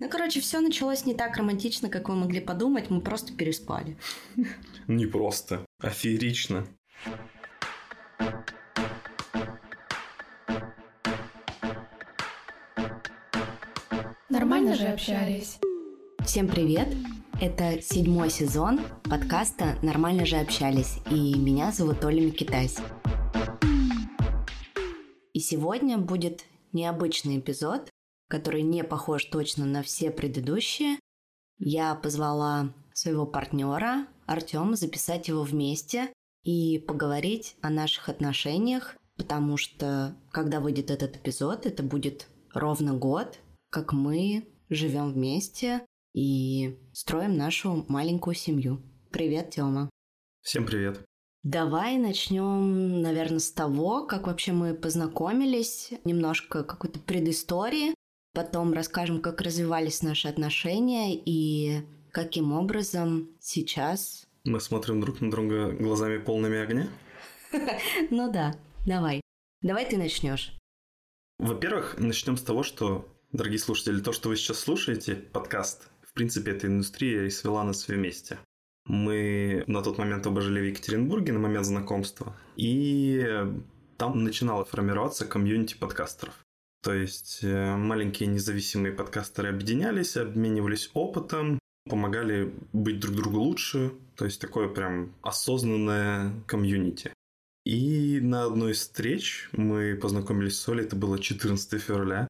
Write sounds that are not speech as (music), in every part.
Ну, короче, все началось не так романтично, как вы могли подумать, мы просто переспали. Не просто, а феерично. Нормально же общались. Всем привет! Это седьмой сезон подкаста «Нормально же общались», и меня зовут Оля Микитась. И сегодня будет необычный эпизод, который не похож точно на все предыдущие. Я позвала своего партнера Артема записать его вместе и поговорить о наших отношениях, потому что когда выйдет этот эпизод, это будет ровно год, как мы живем вместе и строим нашу маленькую семью. Привет, Тёма. Всем привет. Давай начнем, наверное, с того, как вообще мы познакомились, немножко какой-то предыстории, потом расскажем, как развивались наши отношения и каким образом сейчас... Мы смотрим друг на друга глазами полными огня? (laughs) Ну да, давай. Давай ты начнешь. Во-первых, начнем с того, что, дорогие слушатели, то, что вы сейчас слушаете, подкаст, в принципе, эта индустрия и свела нас вместе. Мы на тот момент оба жили в Екатеринбурге на момент знакомства, и там начинало формироваться комьюнити подкастеров. То есть э, маленькие независимые подкастеры объединялись, обменивались опытом, помогали быть друг другу лучше. То есть такое прям осознанное комьюнити. И на одной из встреч мы познакомились с Олей, это было 14 февраля.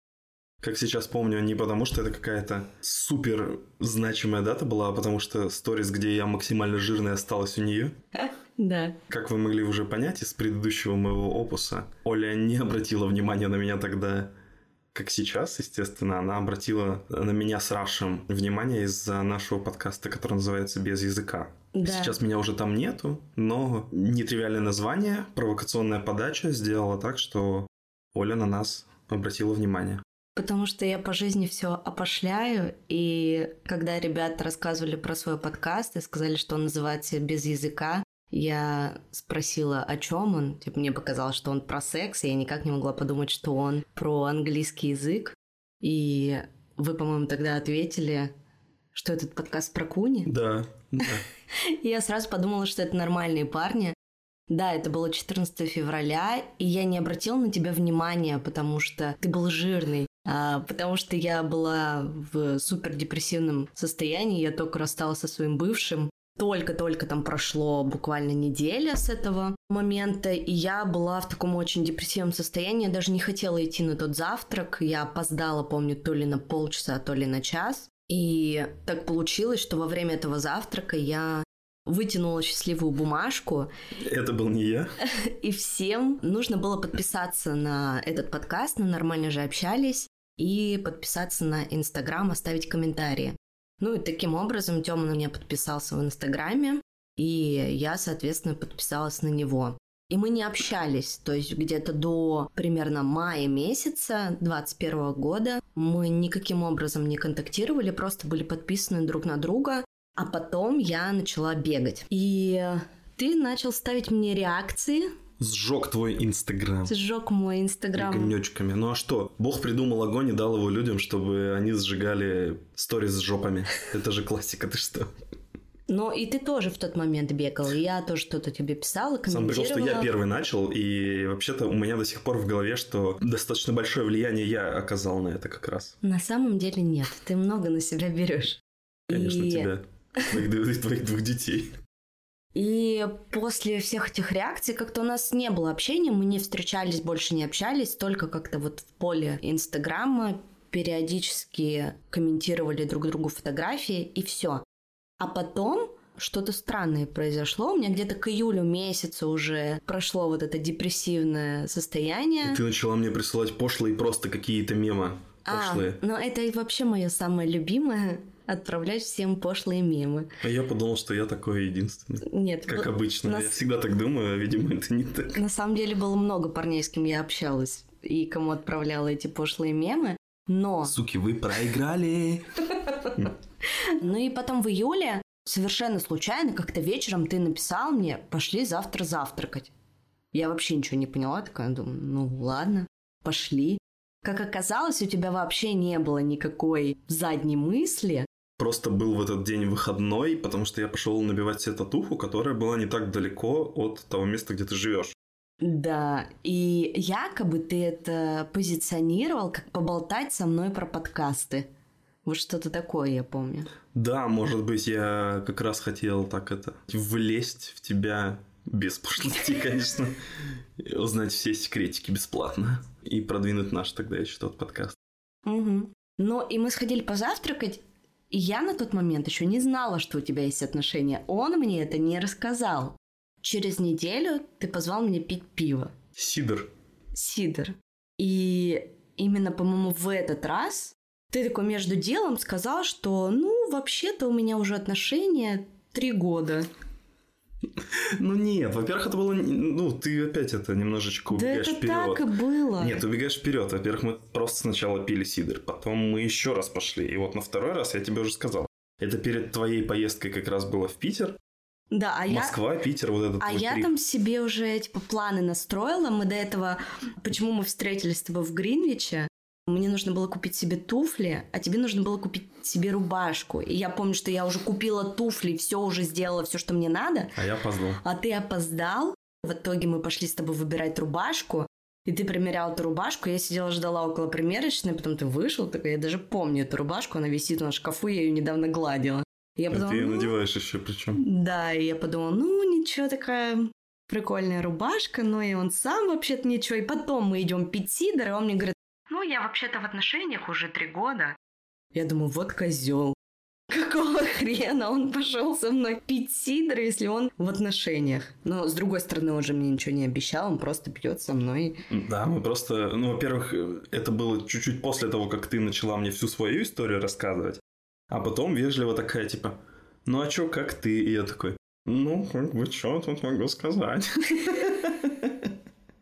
Как сейчас помню, не потому что это какая-то супер значимая дата была, а потому что сторис, где я максимально жирный, осталась у нее. (laughs) Да. Как вы могли уже понять из предыдущего моего опуса, Оля не обратила внимания на меня тогда как сейчас, естественно, она обратила на меня с Рашем внимание из-за нашего подкаста, который называется «Без языка». Да. Сейчас меня уже там нету, но нетривиальное название, провокационная подача сделала так, что Оля на нас обратила внимание. Потому что я по жизни все опошляю, и когда ребята рассказывали про свой подкаст и сказали, что он называется «Без языка», я спросила, о чем он. Типа, мне показалось, что он про секс, и я никак не могла подумать, что он про английский язык. И вы, по-моему, тогда ответили, что этот подкаст про куни. Да, да. (laughs) Я сразу подумала, что это нормальные парни. Да, это было 14 февраля, и я не обратила на тебя внимания, потому что ты был жирный. А, потому что я была в супер депрессивном состоянии, я только рассталась со своим бывшим, только-только там прошло буквально неделя с этого момента, и я была в таком очень депрессивном состоянии, я даже не хотела идти на тот завтрак, я опоздала, помню, то ли на полчаса, то ли на час, и так получилось, что во время этого завтрака я вытянула счастливую бумажку. Это был не я. (laughs) И всем нужно было подписаться на этот подкаст, на «Нормально же общались», и подписаться на Инстаграм, оставить комментарии. Ну и таким образом Тёма на меня подписался в Инстаграме, и я, соответственно, подписалась на него. И мы не общались, то есть где-то до примерно мая месяца 2021 года мы никаким образом не контактировали, просто были подписаны друг на друга, а потом я начала бегать. И ты начал ставить мне реакции Сжег твой Инстаграм. Сжег мой Инстаграм. Огнечками. Ну а что? Бог придумал огонь и дал его людям, чтобы они сжигали сторис с жопами. Это же классика, ты что? Но и ты тоже в тот момент бегал, и я тоже что-то тебе писала, комментировала. Сам прикол, что я первый начал, и вообще-то у меня до сих пор в голове, что достаточно большое влияние я оказал на это как раз. На самом деле нет, ты много на себя берешь. Конечно, и... тебя. Твоих, твоих двух детей. И после всех этих реакций как-то у нас не было общения, мы не встречались, больше не общались, только как-то вот в поле Инстаграма периодически комментировали друг другу фотографии и все. А потом что-то странное произошло. У меня где-то к июлю месяца уже прошло вот это депрессивное состояние. И ты начала мне присылать пошлые просто какие-то мемы. Пошлые. А, но это вообще мое самое любимое отправлять всем пошлые мемы. А я подумал, что я такой единственный. Нет. Как обычно. На... Я всегда так думаю, а, видимо, это не так. На самом деле было много парней, с кем я общалась и кому отправляла эти пошлые мемы, но... Суки, вы проиграли! Ну и потом в июле совершенно случайно как-то вечером ты написал мне «пошли завтра завтракать». Я вообще ничего не поняла, такая думаю, ну ладно, пошли. Как оказалось, у тебя вообще не было никакой задней мысли. Просто был в этот день выходной, потому что я пошел набивать себе татуху, которая была не так далеко от того места, где ты живешь. Да, и якобы ты это позиционировал, как поболтать со мной про подкасты. Вот что-то такое, я помню. Да, может быть, я как раз хотел так это влезть в тебя без пошлости, (laughs) конечно, узнать все секретики бесплатно и продвинуть наш тогда еще тот подкаст. Угу. Ну, и мы сходили позавтракать, и я на тот момент еще не знала, что у тебя есть отношения. Он мне это не рассказал. Через неделю ты позвал меня пить пиво. Сидор. Сидор. И именно, по-моему, в этот раз ты такой между делом сказал, что, ну, вообще-то у меня уже отношения три года. Ну нет, во-первых, это было, ну ты опять это немножечко убегаешь да это вперед. так и было. Нет, убегаешь вперед. Во-первых, мы просто сначала пили сидр, потом мы еще раз пошли, и вот на второй раз я тебе уже сказал. Это перед твоей поездкой как раз было в Питер. Да, а Москва, я... Питер, вот этот А я трип. там себе уже, типа, планы настроила. Мы до этого... Почему мы встретились с тобой в Гринвиче? Мне нужно было купить себе туфли, а тебе нужно было купить себе рубашку. И я помню, что я уже купила туфли, все уже сделала, все, что мне надо. А я опоздал. А ты опоздал. В итоге мы пошли с тобой выбирать рубашку. И ты примерял эту рубашку, я сидела, ждала около примерочной, потом ты вышел, такой, я даже помню эту рубашку, она висит на шкафу, я ее недавно гладила. И я А подумала, ты ее ну, надеваешь еще причем. да, и я подумала, ну, ничего, такая прикольная рубашка, но и он сам вообще-то ничего. И потом мы идем пить сидр, и он мне говорит, ну, я вообще-то в отношениях уже три года. Я думаю, вот козел. (laughs) Какого хрена он пошел со мной пить сидр, если он в отношениях? Но, с другой стороны, он же мне ничего не обещал, он просто пьет со мной. Да, мы просто, ну, во-первых, это было чуть-чуть после того, как ты начала мне всю свою историю рассказывать, а потом вежливо такая, типа, ну а чё, как ты? И я такой, ну, как бы, чё тут могу сказать? (laughs)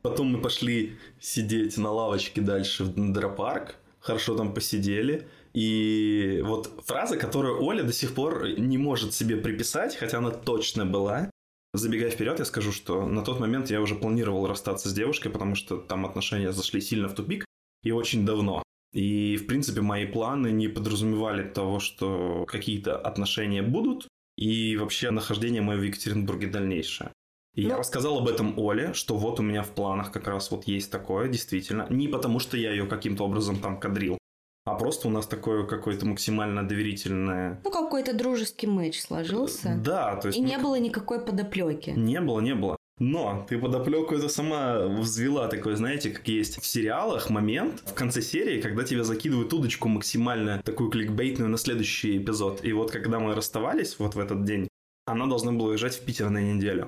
Потом мы пошли сидеть на лавочке дальше в Дропарк, хорошо там посидели, и вот фраза, которую Оля до сих пор не может себе приписать, хотя она точно была, Забегая вперед, я скажу, что на тот момент я уже планировал расстаться с девушкой, потому что там отношения зашли сильно в тупик и очень давно. И, в принципе, мои планы не подразумевали того, что какие-то отношения будут, и вообще нахождение мое в Екатеринбурге дальнейшее. И я Ну- рассказал об этом Оле, что вот у меня в планах как раз вот есть такое, действительно. Не потому, что я ее каким-то образом там кадрил, а просто у нас такое какое-то максимально доверительное... Ну, какой-то дружеский матч сложился. Да, то есть... И не было никакой подоплеки. Не было, не было. Но ты подоплеку это сама взвела такой, знаете, как есть в сериалах момент в конце серии, когда тебя закидывают удочку максимально такую кликбейтную на следующий эпизод. И вот когда мы расставались вот в этот день, она должна была уезжать в Питер на неделю.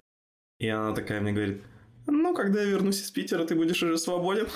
И она такая мне говорит, ну, когда я вернусь из Питера, ты будешь уже свободен.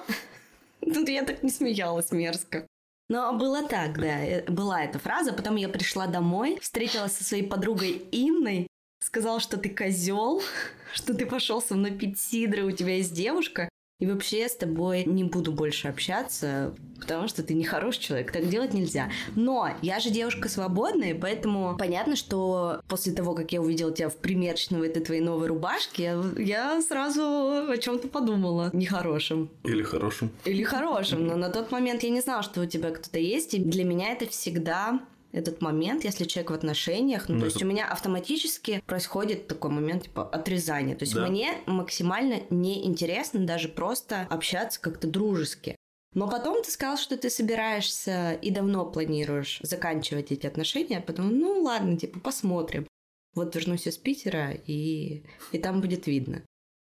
(laughs) Тут я так не смеялась мерзко. Но было так, да, э, была эта фраза. Потом я пришла домой, встретилась со своей подругой Инной, сказала, что ты козел, (laughs) что ты пошел со мной пить сидры, у тебя есть девушка. И вообще я с тобой не буду больше общаться, потому что ты не хороший человек, так делать нельзя. Но я же девушка свободная, поэтому понятно, что после того, как я увидела тебя в примерочной в этой твоей новой рубашке, я, я сразу о чем-то подумала нехорошем. Или хорошим. Или хорошим, но на тот момент я не знала, что у тебя кто-то есть, и для меня это всегда этот момент, если человек в отношениях, ну, Ну, то это- есть у меня автоматически происходит такой момент, типа, отрезания. То есть Да. мне максимально неинтересно даже просто общаться как-то дружески. Но потом ты сказал, что ты собираешься и давно планируешь заканчивать эти отношения, потом, ну ладно, типа, посмотрим. Вот вернусь из Питера, и, и там будет видно.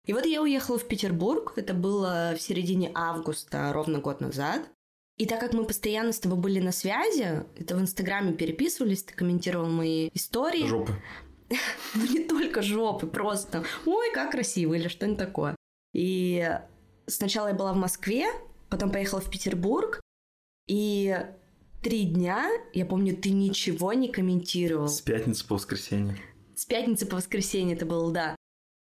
И вот я уехала в Петербург, это было в середине августа, ровно год назад. И так как мы постоянно с тобой были на связи, это в Инстаграме переписывались, ты комментировал мои истории. Жопы. (laughs) Ну, не только жопы, просто «Ой, как красиво» или что-нибудь такое. И сначала я была в Москве, потом поехала в Петербург, и три дня, я помню, ты ничего не комментировал. С пятницы по воскресенье. С пятницы по воскресенье это было, да.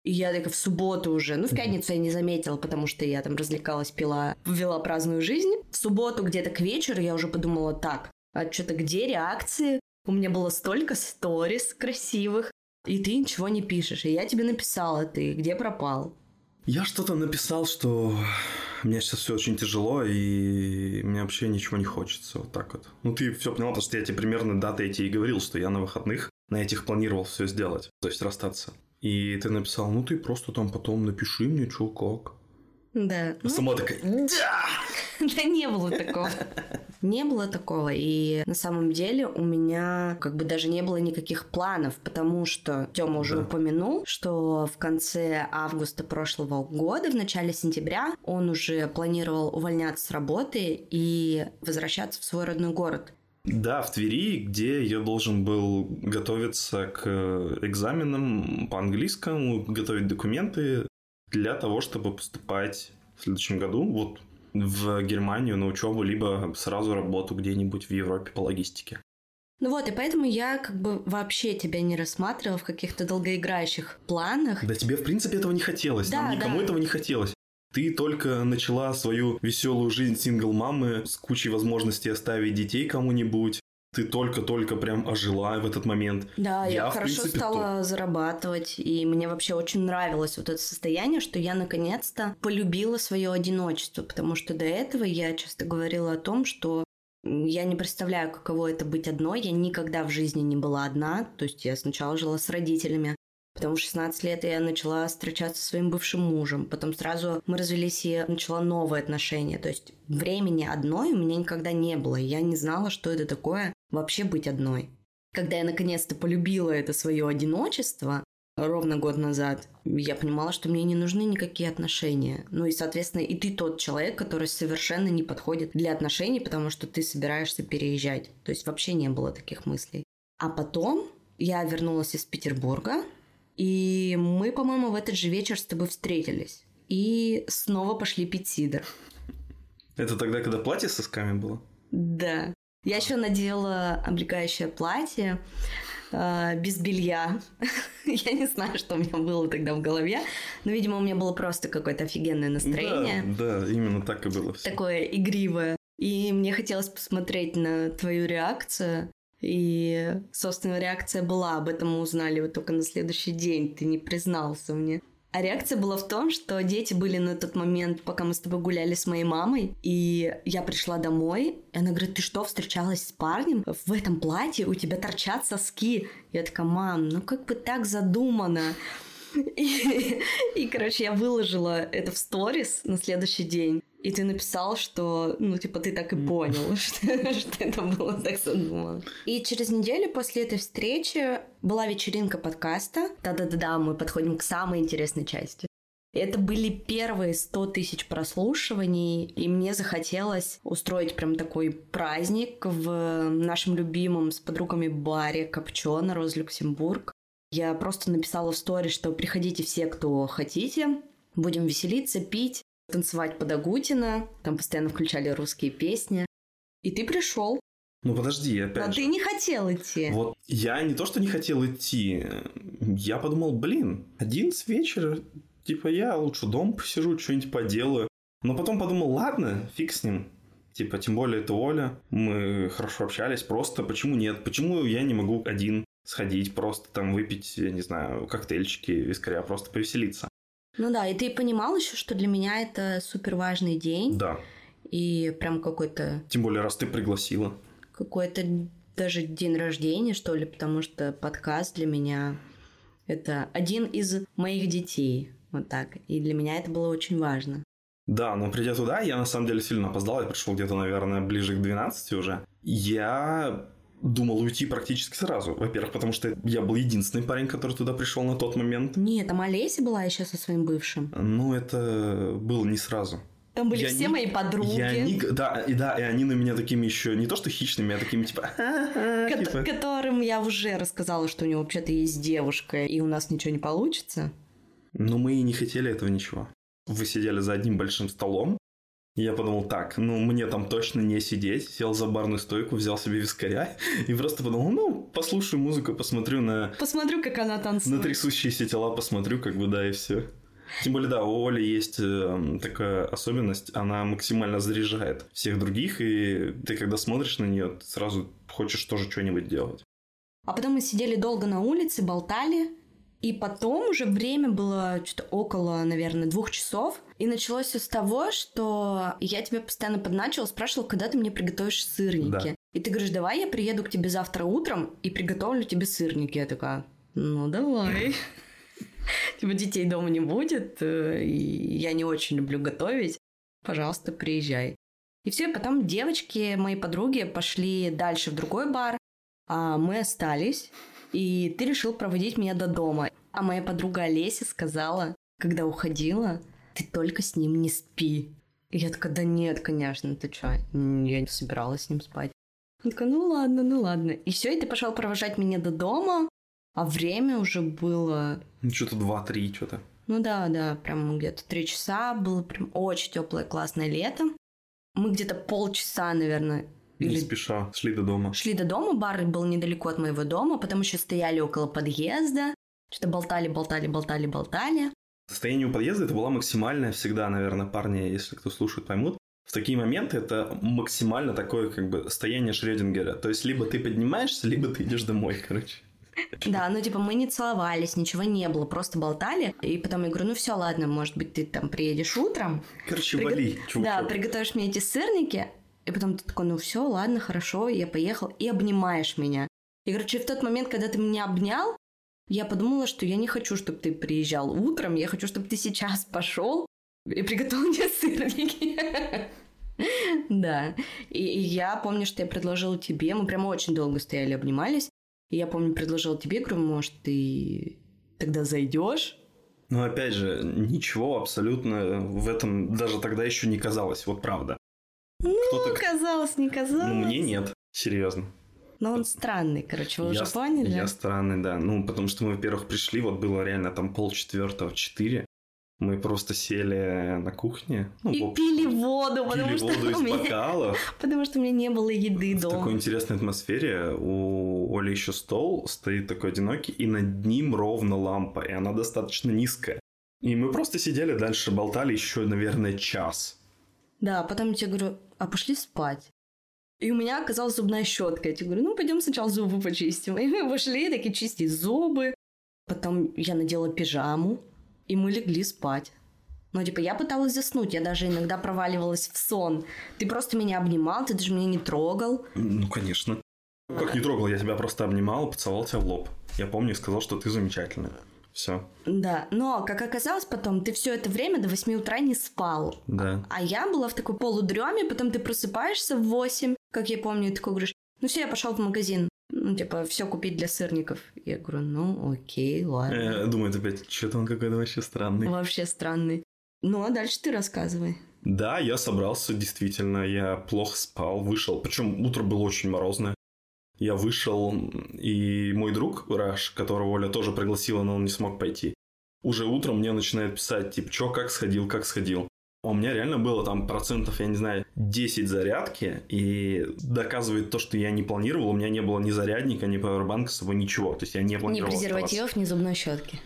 И я такая в субботу уже. Ну, в пятницу я не заметила, потому что я там развлекалась, пила, вела праздную жизнь. В субботу где-то к вечеру я уже подумала, так, а что-то где реакции? У меня было столько сторис красивых, и ты ничего не пишешь. И я тебе написала, ты где пропал? Я что-то написал, что мне сейчас все очень тяжело, и мне вообще ничего не хочется. Вот так вот. Ну, ты все поняла, потому что я тебе примерно даты эти и говорил, что я на выходных на этих планировал все сделать, то есть расстаться. И ты написал, ну ты просто там потом напиши мне, что как. Да. А сама такая, да! (laughs) Да не было такого. Не было такого. И на самом деле у меня как бы даже не было никаких планов, потому что Тёма уже Да. упомянул, что в конце августа прошлого года, в начале сентября, он уже планировал увольняться с работы и возвращаться в свой родной город. Да, в Твери, где я должен был готовиться к экзаменам по английскому, готовить документы для того, чтобы поступать в следующем году вот в Германию на учебу, либо сразу работу где-нибудь в Европе по логистике. Ну вот, и поэтому я как бы вообще тебя не рассматривала в каких-то долгоиграющих планах. Да тебе, в принципе, этого не хотелось. Да, Нам никому да. этого не хотелось. Ты только начала свою веселую жизнь сингл-мамы с кучей возможностей оставить детей кому-нибудь. Ты только-только прям ожила в этот момент. Да, я, Я, хорошо принципе, стала зарабатывать, и мне вообще очень нравилось вот это состояние, что я наконец-то полюбила свое одиночество, потому что до этого я часто говорила о том, что я не представляю, каково это быть одной. Я никогда в жизни не была одна. То есть я сначала жила с родителями. Потом в 16 лет я начала встречаться со своим бывшим мужем. Потом сразу мы развелись и начала новые отношения. То есть времени одной у меня никогда не было. Я не знала, что это такое вообще быть одной. Когда я наконец-то полюбила это свое одиночество, ровно год назад, я понимала, что мне не нужны никакие отношения. Ну и, соответственно, и ты тот человек, который совершенно не подходит для отношений, потому что ты собираешься переезжать. То есть вообще не было таких мыслей. А потом я вернулась из Петербурга, и мы, по-моему, в этот же вечер с тобой встретились. И снова пошли пить сидр. Это тогда, когда платье с сосками было? Да. Я еще надела облегающее платье э, без белья. (laughs) Я не знаю, что у меня было тогда в голове, но, видимо, у меня было просто какое-то офигенное настроение, Да, да, именно так и было все. такое игривое. И мне хотелось посмотреть на твою реакцию. И, собственно, реакция была. Об этом мы узнали вот только на следующий день. Ты не признался мне. А реакция была в том, что дети были на тот момент, пока мы с тобой гуляли с моей мамой, и я пришла домой, и она говорит, ты что, встречалась с парнем? В этом платье у тебя торчат соски. Я такая, мам, ну как бы так задумано. (laughs) И, и, короче, я выложила это в сторис на следующий день. И ты написал, что, ну, типа, ты так и понял, (laughs) что, что это было так задумано. И через неделю после этой встречи была вечеринка подкаста. Да-да-да, мы подходим к самой интересной части. Это были первые 100 тысяч прослушиваний, и мне захотелось устроить прям такой праздник в нашем любимом с подругами баре Копчена, Розлюксембург. Я просто написала в сторе, что приходите все, кто хотите, будем веселиться, пить, танцевать под Агутина, там постоянно включали русские песни. И ты пришел, Ну подожди, опять но же. ты не хотел идти. Вот я не то, что не хотел идти, я подумал, блин, 11 вечера, типа я лучше дома посижу, что-нибудь поделаю. Но потом подумал, ладно, фиг с ним. Типа, тем более это Оля, мы хорошо общались, просто почему нет? Почему я не могу один сходить, просто там выпить, я не знаю, коктейльчики, вискаря, просто повеселиться? Ну да, и ты понимал еще, что для меня это супер важный день, Да, и прям какой-то тем более раз ты пригласила. какой-то даже день рождения, что ли, потому что подкаст для меня это один из моих детей. Вот так. И для меня это было очень важно. Да, но придя туда, я на самом деле сильно опоздал. Я пришел где-то, наверное, ближе к 12 уже. Я думал уйти практически сразу. Во-первых, потому что я был единственный парень, который туда пришел на тот момент. Нет, там Олеся была еще со своим бывшим. Но это было не сразу. Там были Я все ни- мои подруги, Я ни- Да, и да, и они на меня такими еще не то что хищными, а такими типа... Типа. которым я уже рассказала, что у него вообще-то есть девушка, и у нас ничего не получится. Но мы и не хотели этого ничего. Вы сидели за одним большим столом. И я подумал, так, ну мне там точно не сидеть. Сел за барную стойку, взял себе вискаря (laughs) и просто подумал, ну, послушаю музыку, посмотрю на, Посмотрю, как она на танцует. трясущиеся тела, посмотрю, как бы, да, и все. Тем более, да, у Оли есть э, такая особенность, она максимально заряжает всех других, и ты, когда смотришь на нее, сразу хочешь тоже что-нибудь делать. А потом мы сидели долго на улице, болтали, И потом уже время было что-то около, наверное, двух часов. И началось все с того, что я тебя постоянно подначила, спрашивала, когда ты мне приготовишь сырники. Да. И ты говоришь, давай я приеду к тебе завтра утром и приготовлю тебе сырники. Я такая, ну давай. (laughs) Типа детей дома не будет, э, и я не очень люблю готовить. Пожалуйста, приезжай. И все, потом девочки, мои подруги, пошли дальше в другой бар, а мы остались, и ты решил проводить меня до дома. А моя подруга Олеся сказала, когда уходила, ты только с ним не спи. И я такая, да нет, конечно, ты что? Я не собиралась с ним спать. Я такая, ну ладно, ну ладно. И все, и ты пошел провожать меня до дома, а время уже было... Ну, что-то два-три, что-то. Ну да, да, прям где-то три часа. Было прям очень теплое, классное лето. Мы где-то полчаса, наверное, не или... спеша, шли до дома. Шли до дома, бар был недалеко от моего дома, потом еще стояли около подъезда, что-то болтали, болтали, болтали, болтали. Состояние у подъезда это была максимальная всегда, наверное, парни, если кто слушает, поймут. В такие моменты это максимально такое как бы состояние Шрёдингера. То есть либо ты поднимаешься, либо ты идешь домой, (laughs) короче. Да, ну типа мы не целовались, ничего не было, просто болтали. И потом я говорю, ну все, ладно, может быть, ты там приедешь утром. Короче, Приго... вали, чувак. Да, приготовишь мне эти сырники, и потом ты такой, ну все, ладно, хорошо, я поехал, и обнимаешь меня. И, короче, в тот момент, когда ты меня обнял, я подумала, что я не хочу, чтобы ты приезжал утром, я хочу, чтобы ты сейчас (laughs) пошел и приготовил мне сырники. (laughs) Да. И, я помню, что я предложила тебе, мы прямо очень долго стояли, обнимались. И я помню, предложил тебе, говорю, может, ты тогда зайдешь? Ну, опять же, ничего абсолютно в этом даже тогда еще не казалось, вот правда. Ну, Кто-то... казалось, не казалось. Ну, мне нет, серьезно. Но он странный, короче, вы я, уже поняли? Я странный, да. Ну, потому что мы, во-первых, пришли, вот было реально там полчетвертого, четыре. Мы просто сели на кухне. Ну, и пили воду, пили потому воду что из меня... бокалов. (laughs) Потому что у меня не было еды в дома. В такой интересной атмосфере у Оли еще стол стоит такой одинокий, и над ним ровно лампа, и она достаточно низкая. И мы просто сидели дальше, болтали еще, наверное, час. Да, потом я тебе говорю, а пошли спать. И у меня оказалась зубная щетка. Я тебе говорю, ну пойдем сначала зубы почистим. И мы пошли такие чистить зубы. Потом я надела пижаму и мы легли спать. Ну, типа, я пыталась заснуть, я даже иногда проваливалась в сон. Ты просто меня обнимал, ты даже меня не трогал. Ну, конечно. Как не трогал, я тебя просто обнимал, поцеловал тебя в лоб. Я помню и сказал, что ты замечательная. Все. Да, но, как оказалось потом, ты все это время до 8 утра не спал. Да. А, а я была в такой полудреме, потом ты просыпаешься в 8, как я помню, и такой говоришь, ну все, я пошел в магазин ну, типа, все купить для сырников. Я говорю, ну, окей, ладно. Э, думает опять, что-то он какой-то вообще странный. Вообще странный. Ну, а дальше ты рассказывай. Да, я собрался, действительно, я плохо спал, вышел. Причем утро было очень морозное. Я вышел, и мой друг Раш, которого Оля тоже пригласила, но он не смог пойти, уже утром мне начинает писать, типа, что, как сходил, как сходил. У меня реально было там процентов, я не знаю, 10 зарядки, и доказывает то, что я не планировал, у меня не было ни зарядника, ни пауэрбанка с собой, ничего. То есть я не планировал Ни презервативов, ни зубной щетки.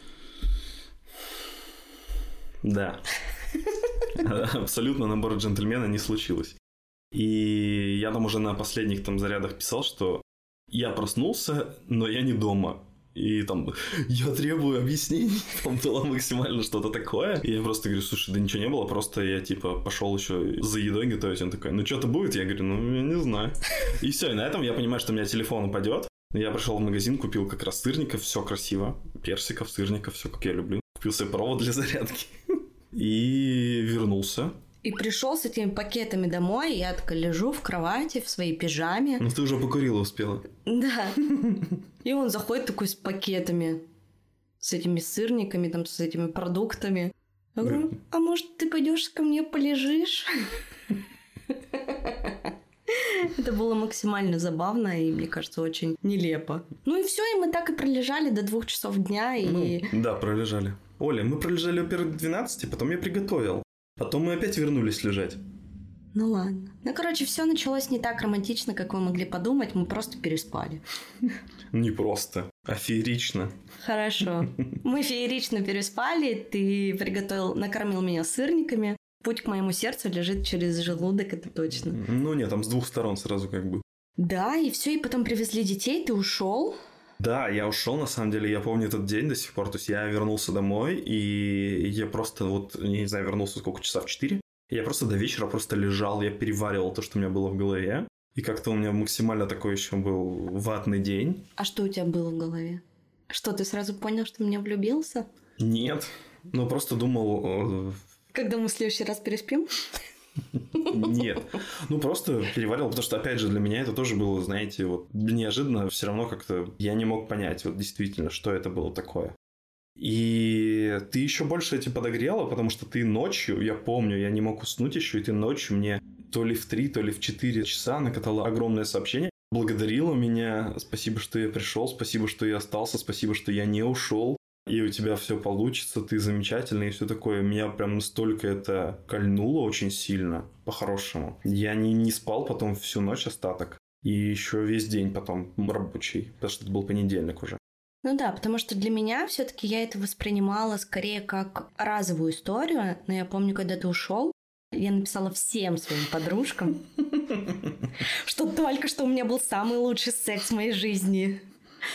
Да. (laughs) Абсолютно набор джентльмена не случилось. И я там уже на последних там зарядах писал, что я проснулся, но я не дома и там (laughs) я требую объяснений, (laughs) там было максимально что-то такое. И я просто говорю, слушай, да ничего не было, просто я типа пошел еще за едой готовить. Он такой, ну что-то будет? Я говорю, ну я не знаю. И все, и на этом я понимаю, что у меня телефон упадет. Я пришел в магазин, купил как раз сырников, все красиво, персиков, сырников, все как я люблю. Купил себе провод для (laughs) зарядки. И вернулся. И пришел с этими пакетами домой, я такая лежу в кровати в своей пижаме. Ну ты уже покурила успела. Да. (laughs) И он заходит такой с пакетами, с этими сырниками, там, с этими продуктами. Я говорю, а может ты пойдешь ко мне полежишь? (laughs) Это было максимально забавно и, мне кажется, очень нелепо. Ну и все, и мы так и пролежали до двух часов дня. И... Ну, да, пролежали. Оля, мы пролежали, во-первых, до 12, потом я приготовил. Потом мы опять вернулись лежать. Ну ладно. Ну, короче, все началось не так романтично, как вы могли подумать. Мы просто переспали. Не просто, а феерично. Хорошо. (laughs) Мы феерично переспали. Ты приготовил, накормил меня сырниками. Путь к моему сердцу лежит через желудок, это точно. Ну нет, там с двух сторон сразу как бы. Да, и все, и потом привезли детей, ты ушел. Да, я ушел, на самом деле, я помню этот день до сих пор, то есть я вернулся домой, и я просто вот, не знаю, вернулся сколько, часа в 4, я просто до вечера просто лежал, я переваривал то, что у меня было в голове, и как-то у меня максимально такой еще был ватный день. А что у тебя было в голове? Что, ты сразу понял, что меня влюбился? Нет, ну просто думал... Э, Когда мы в следующий раз переспим? Нет. (laughs) Ну, просто переварил, потому что, опять же, для меня это тоже было, знаете, вот неожиданно, все равно как-то я не мог понять, вот действительно, что это было такое. И ты еще больше этим подогрела, потому что ты ночью, я помню, я не мог уснуть еще, и ты ночью мне то ли в 3, то ли в 4 часа накатала огромное сообщение, благодарила меня, спасибо, что я пришел, спасибо, что я остался, спасибо, что я не ушел, и у тебя все получится, ты замечательный и все такое. Меня прям настолько это кольнуло очень сильно, по-хорошему. Я не, не спал потом всю ночь остаток. И еще весь день потом рабочий, потому что это был понедельник уже. Ну да, потому что для меня все-таки я это воспринимала скорее как разовую историю. Но я помню, когда ты ушел, я написала всем своим подружкам, (laughs) что только что у меня был самый лучший секс в моей жизни.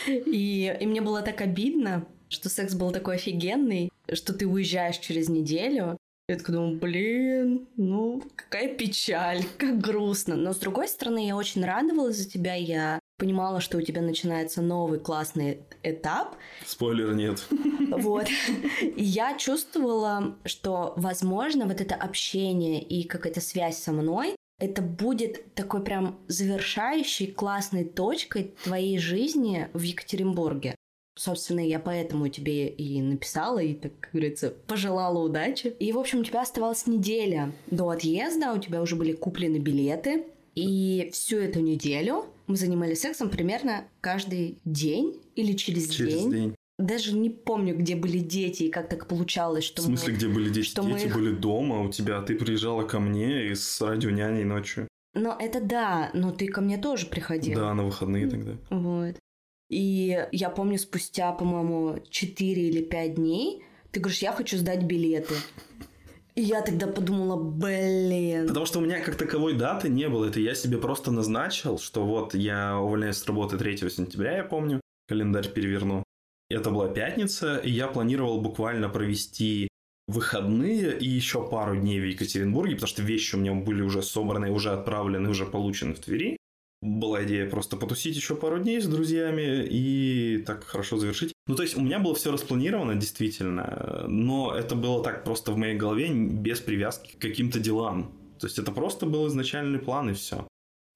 И, и мне было так обидно, что секс был такой офигенный, что ты уезжаешь через неделю. Я такая думаю, блин, ну, какая печаль, как грустно. Но, с другой стороны, я очень радовалась за тебя. Я понимала, что у тебя начинается новый классный этап. Спойлер нет. Вот. И я чувствовала, что, возможно, вот это общение и какая-то связь со мной, это будет такой прям завершающей классной точкой твоей жизни в Екатеринбурге. Собственно, я поэтому тебе и написала, и, так как говорится, пожелала удачи. И, в общем, у тебя оставалась неделя до отъезда, у тебя уже были куплены билеты, и всю эту неделю мы занимались сексом примерно каждый день или через, через день. день. Даже не помню, где были дети и как так получалось, что В смысле, мы... где были дети? что дети мы их- были дома у тебя, а ты приезжала ко мне и с радионяней ночью. Но это да, но ты ко мне тоже приходил. Да, на выходные тогда. Вот. И я помню, спустя, по-моему, 4 или 5 дней ты говоришь, я хочу сдать билеты. И я тогда подумала, блин. Потому что у меня как таковой даты не было. Это я себе просто назначил, что вот я увольняюсь с работы 3 сентября, я помню. Календарь переверну. Это была пятница, и я планировал буквально провести выходные и еще пару дней в Екатеринбурге, потому что вещи у меня были уже собраны, уже отправлены, уже получены в Твери. Была идея просто потусить еще пару дней с друзьями и так хорошо завершить. Ну, то есть у меня было все распланировано, действительно, но это было так просто в моей голове, без привязки к каким-то делам. То есть это просто был изначальный план и все.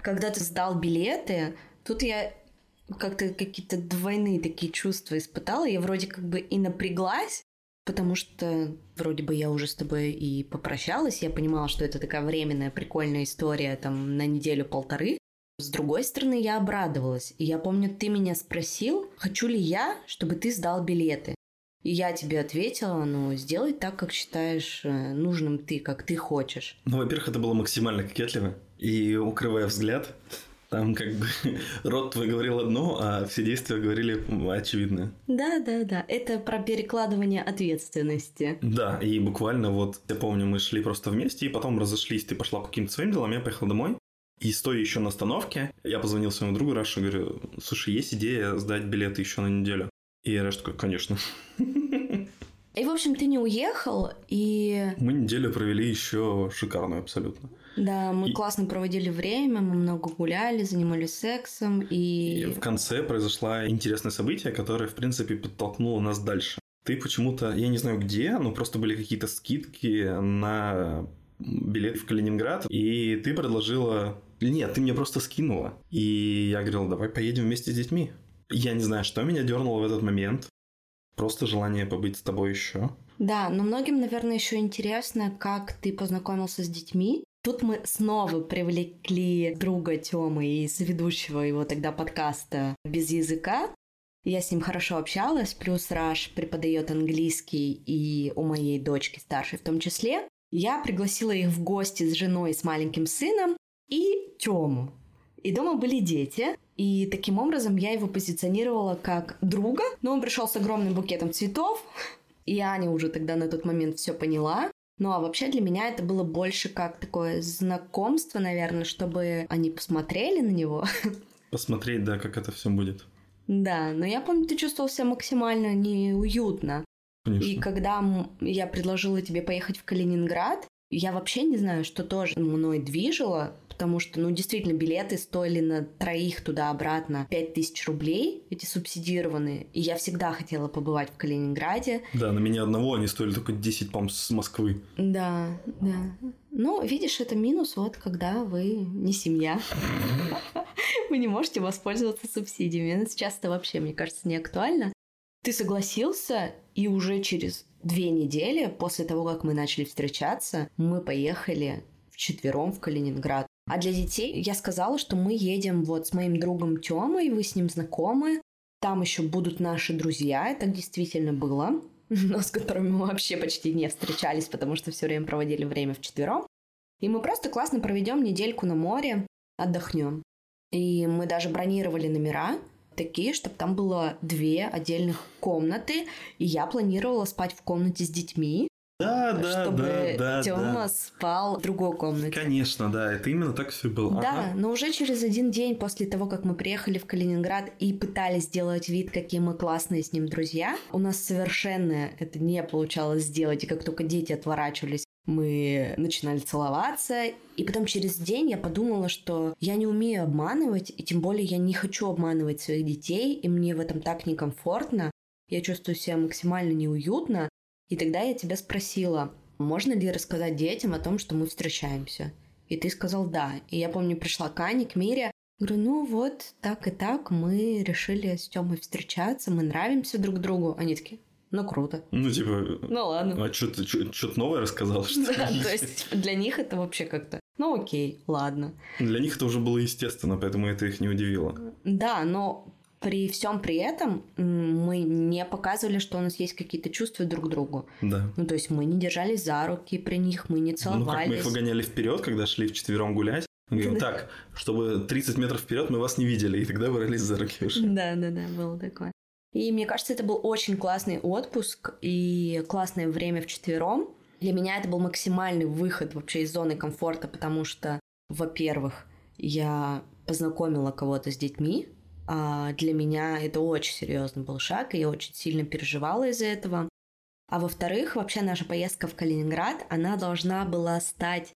Когда ты сдал билеты, тут я как-то какие-то двойные такие чувства испытала. Я вроде как бы и напряглась, потому что вроде бы я уже с тобой и попрощалась. Я понимала, что это такая временная прикольная история там на неделю-полторы. С другой стороны, я обрадовалась. И я помню, ты меня спросил, хочу ли я, чтобы ты сдал билеты. И я тебе ответила, ну, сделай так, как считаешь э, нужным ты, как ты хочешь. Ну, во-первых, это было максимально кокетливо. И укрывая взгляд, там как бы (laughs) рот твой говорил одно, а все действия говорили очевидное. Да, да, да. Это про перекладывание ответственности. Да, и буквально вот, я помню, мы шли просто вместе, и потом разошлись, ты пошла по каким-то своим делам, я поехал домой. И стоя еще на остановке, я позвонил своему другу Рашу и говорю, слушай, есть идея сдать билеты еще на неделю? И Раш такой, конечно. (laughs) И, в общем, ты не уехал, и Мы неделю провели еще шикарную абсолютно. да, мы И- классно проводили время, мы много гуляли, занимались сексом, И и... в конце произошло интересное событие, которое, в принципе, подтолкнуло нас дальше. Ты почему-то, я не знаю где, но просто были какие-то скидки на билет в Калининград, и ты предложила... Нет, ты мне просто скинула. И я говорил, давай поедем вместе с детьми. Я не знаю, что меня дернуло в этот момент. Просто желание побыть с тобой еще. Да, но многим, наверное, еще интересно, как ты познакомился с детьми. Тут мы снова привлекли друга Тёмы и соведущего его тогда подкаста «Без языка». Я с ним хорошо общалась, плюс Раш преподает английский и у моей дочки старшей в том числе. Я пригласила их в гости с женой и с маленьким сыном и Тёму. И дома были дети, и таким образом я его позиционировала как друга, но он пришел с огромным букетом цветов, и Аня уже тогда на тот момент все поняла. Ну а вообще для меня это было больше как такое знакомство, наверное, чтобы они посмотрели на него. Посмотреть, да, как это все будет. Да, но я помню, ты чувствовал себя максимально неуютно. Конечно. И когда я предложила тебе поехать в Калининград, я вообще не знаю, что тоже мной движило, потому что, ну, действительно, билеты стоили на троих туда-обратно 5000 рублей, эти субсидированные, и я всегда хотела побывать в Калининграде. Да, на меня одного они стоили только 10, по с Москвы. Да, да. Ну, видишь, это минус, вот, когда вы не семья. (laughs) Вы не можете воспользоваться субсидиями. Сейчас это вообще, мне кажется, не актуально. Ты согласился, и уже через две недели после того, как мы начали встречаться, мы поехали вчетвером в Калининград. А для детей я сказала, что мы едем вот с моим другом Тёмой, вы с ним знакомы, там еще будут наши друзья, это действительно было, (laughs) но с которыми мы вообще почти не встречались, потому что все время проводили время вчетвером. И мы просто классно проведем недельку на море, отдохнем. И мы даже бронировали номера, такие, чтобы там было две отдельных комнаты, и я планировала спать в комнате с детьми, Да, да, чтобы да, да, Тёма да. спал в другой комнате. Конечно, да, это именно так все было. Да, Ага. но уже через один день после того, как мы приехали в Калининград и пытались сделать вид, какие мы классные с ним друзья, у нас совершенно это не получалось сделать. И как только дети отворачивались, мы начинали целоваться. И потом через день я подумала, что я не умею обманывать, и тем более я не хочу обманывать своих детей, и мне в этом так некомфортно. Я чувствую себя максимально неуютно. И тогда я тебя спросила, можно ли рассказать детям о том, что мы встречаемся? И ты сказал да. И я помню, пришла к Ане, к Мире. Говорю, ну вот, так и так, мы решили с Тёмой встречаться, мы нравимся друг другу. Они такие, ну круто. Ну, типа, Ну ладно. а что ты что-то новое рассказал, что Да, то есть для них это вообще как-то, ну окей, ладно. Для них это уже было естественно, поэтому это их не удивило. Да, но при всем при этом мы не показывали, что у нас есть какие-то чувства друг к другу. Да. Ну, то есть мы не держались за руки при них, мы не Ну, как мы их целовались. выгоняли вперед, когда шли вчетвером гулять. Мы говорим, так, чтобы 30 метров вперед мы вас не видели, и тогда брались за руки уже. Да, да, да, было такое. И мне кажется, это был очень классный отпуск и классное время вчетвером. Для меня это был максимальный выход вообще из зоны комфорта, потому что, во-первых, я познакомила кого-то с детьми, для меня это очень серьезный был шаг, и я очень сильно переживала из-за этого. А во-вторых, вообще наша поездка в Калининград, она должна была стать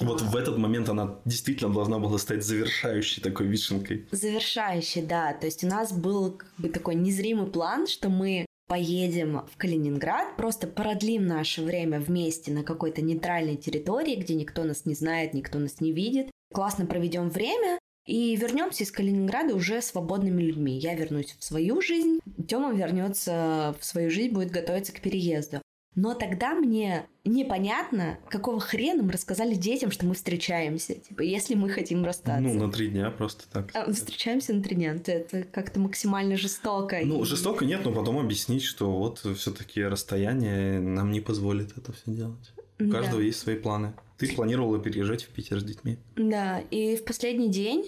Вот в этот момент она действительно должна была стать завершающей такой вишенкой. Завершающий, да. То есть у нас был как бы такой незримый план, что мы поедем в Калининград, просто продлим наше время вместе на какой-то нейтральной территории, где никто нас не знает, никто нас не видит. Классно проведем время и вернемся из Калининграда уже свободными людьми. Я вернусь в свою жизнь, Тёма вернется в свою жизнь, будет готовиться к переезду. Но тогда мне непонятно, какого хрена мы рассказали детям, что мы встречаемся. Типа, если мы хотим расстаться. Ну, на три дня просто так. А, Встречаемся на три дня. Это- как-то максимально жестоко. Ну, И- жестоко нет, но потом объяснить, что вот все-таки расстояние нам не позволит это все делать. У Да. каждого есть свои планы. Ты планировала переезжать в Питер с детьми. Да, и в последний день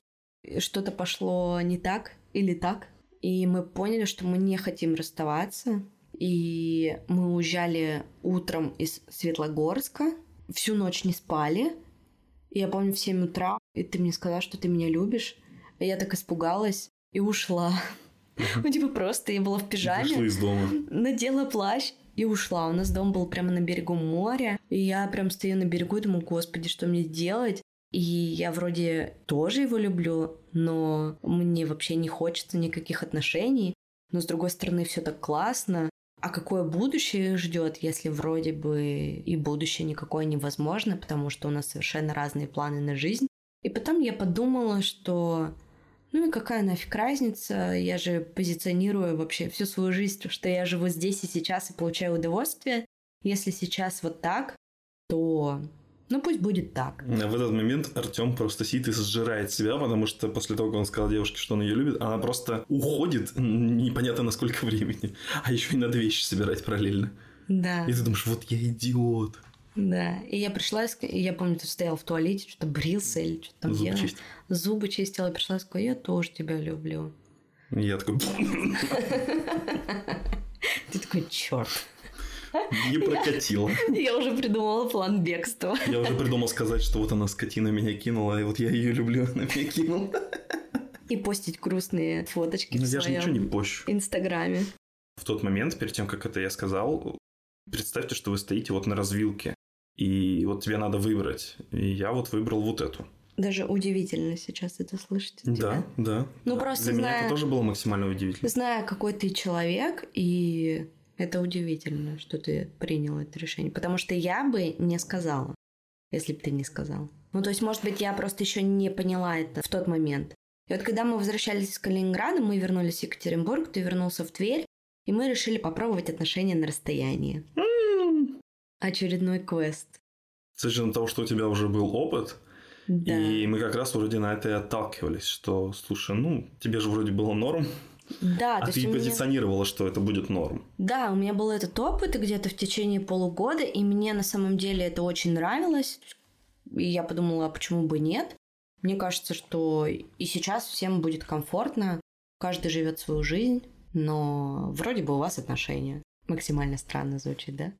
что-то пошло не так или так. И мы поняли, что мы не хотим расставаться. И мы уезжали утром из Светлогорска. Всю ночь не спали. И я помню в 7 утра, и ты мне сказала, что ты меня любишь. И я так испугалась и ушла. Ну, типа, просто я была в пижаме. Вышла из дома. надела плащ и ушла. У нас дом был прямо на берегу моря. И я прям стою на берегу и думаю, господи, что мне делать? И я вроде тоже его люблю, но мне вообще не хочется никаких отношений. Но с другой стороны, все так классно. А какое будущее их ждет, если вроде бы и будущее никакое невозможно, потому что у нас совершенно разные планы на жизнь. И потом я подумала, что ну и какая нафиг разница, я же позиционирую вообще всю свою жизнь, что я живу здесь и сейчас и получаю удовольствие. Если сейчас вот так, то ну пусть будет так. В этот момент Артем просто сидит и сжирает себя, потому что после того, как он сказал девушке, что он ее любит, она просто уходит непонятно на сколько времени. А еще и надо вещи собирать параллельно. Да, И ты думаешь, вот я идиот. да. И я пришла, и я помню, ты стоял в туалете, что-то брился или что-то там Зубы делал. чистить. Зубы чистила, и пришла и сказала, я тоже тебя люблю. И я такой, (laughs) Ты такой, черт. Не (laughs) прокатило. (laughs) Я уже придумала план бегства. Я уже придумал сказать, что вот она скотина меня кинула, и вот я ее люблю, (laughs) она меня кинула. И постить грустные фоточки Ну, в я же ничего не своем пощу. инстаграме. В тот момент, перед тем, как это я сказал, представьте, что вы стоите вот на развилке, и вот тебе надо выбрать. И я вот выбрал вот эту. Даже удивительно сейчас это слышать тебя. Да, да. Ну, просто Для меня зная- это тоже было максимально удивительно. Зная, какой ты человек, и это удивительно, что ты принял это решение. Потому что я бы не сказала, если бы ты не сказал. Ну, то есть, может быть, я просто еще не поняла это в тот момент. И вот когда мы возвращались из Калининграда, мы вернулись в Екатеринбург, ты вернулся в Тверь, и мы решили попробовать отношения на расстоянии. Очередной квест. С учетом того, что у тебя уже был опыт, Да. и мы как раз вроде на это и отталкивались, что, слушай, ну, тебе же вроде было норм, Да, а то ты есть у меня- позиционировала, что это будет норм. Да, у меня был этот опыт где-то в течение полугода, и мне на самом деле это очень нравилось. И я подумала, а почему бы нет? Мне кажется, что и сейчас всем будет комфортно, каждый живет свою жизнь, но вроде бы у вас отношения. Максимально странно звучит, да?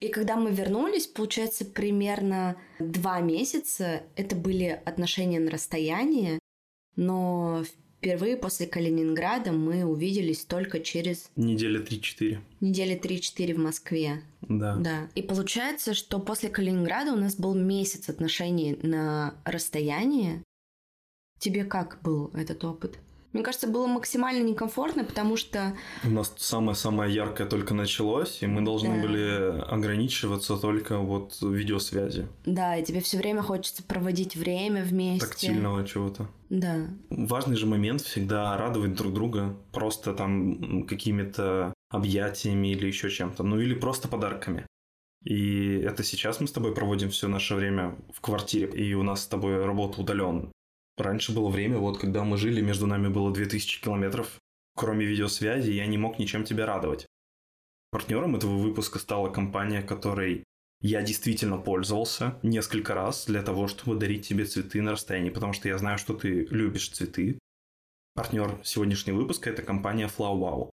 И когда мы вернулись, получается, примерно два месяца это были отношения на расстоянии, но впервые после Калининграда мы увиделись только через Недели 3-4. недели 3-4 в Москве. Да. Да. И получается, что после Калининграда у нас был месяц отношений на расстоянии. Тебе как был этот опыт? Мне кажется, было максимально некомфортно, потому что У нас самое-самое яркое только началось, и мы должны Да. были ограничиваться только вот видеосвязи. Да, и тебе все время хочется проводить время вместе. Тактильного чего-то. Да. Важный же момент всегда радовать друг друга просто там какими-то объятиями или еще чем-то, ну или просто подарками. И это сейчас мы с тобой проводим все наше время в квартире, и у нас с тобой работа удаленно. Раньше было время, вот когда мы жили, между нами было 2000 километров. Кроме видеосвязи, я не мог ничем тебя радовать. Партнером этого выпуска стала компания, которой я действительно пользовался несколько раз для того, чтобы дарить тебе цветы на расстоянии, потому что я знаю, что ты любишь цветы. Партнер сегодняшнего выпуска – это компания FlowWow.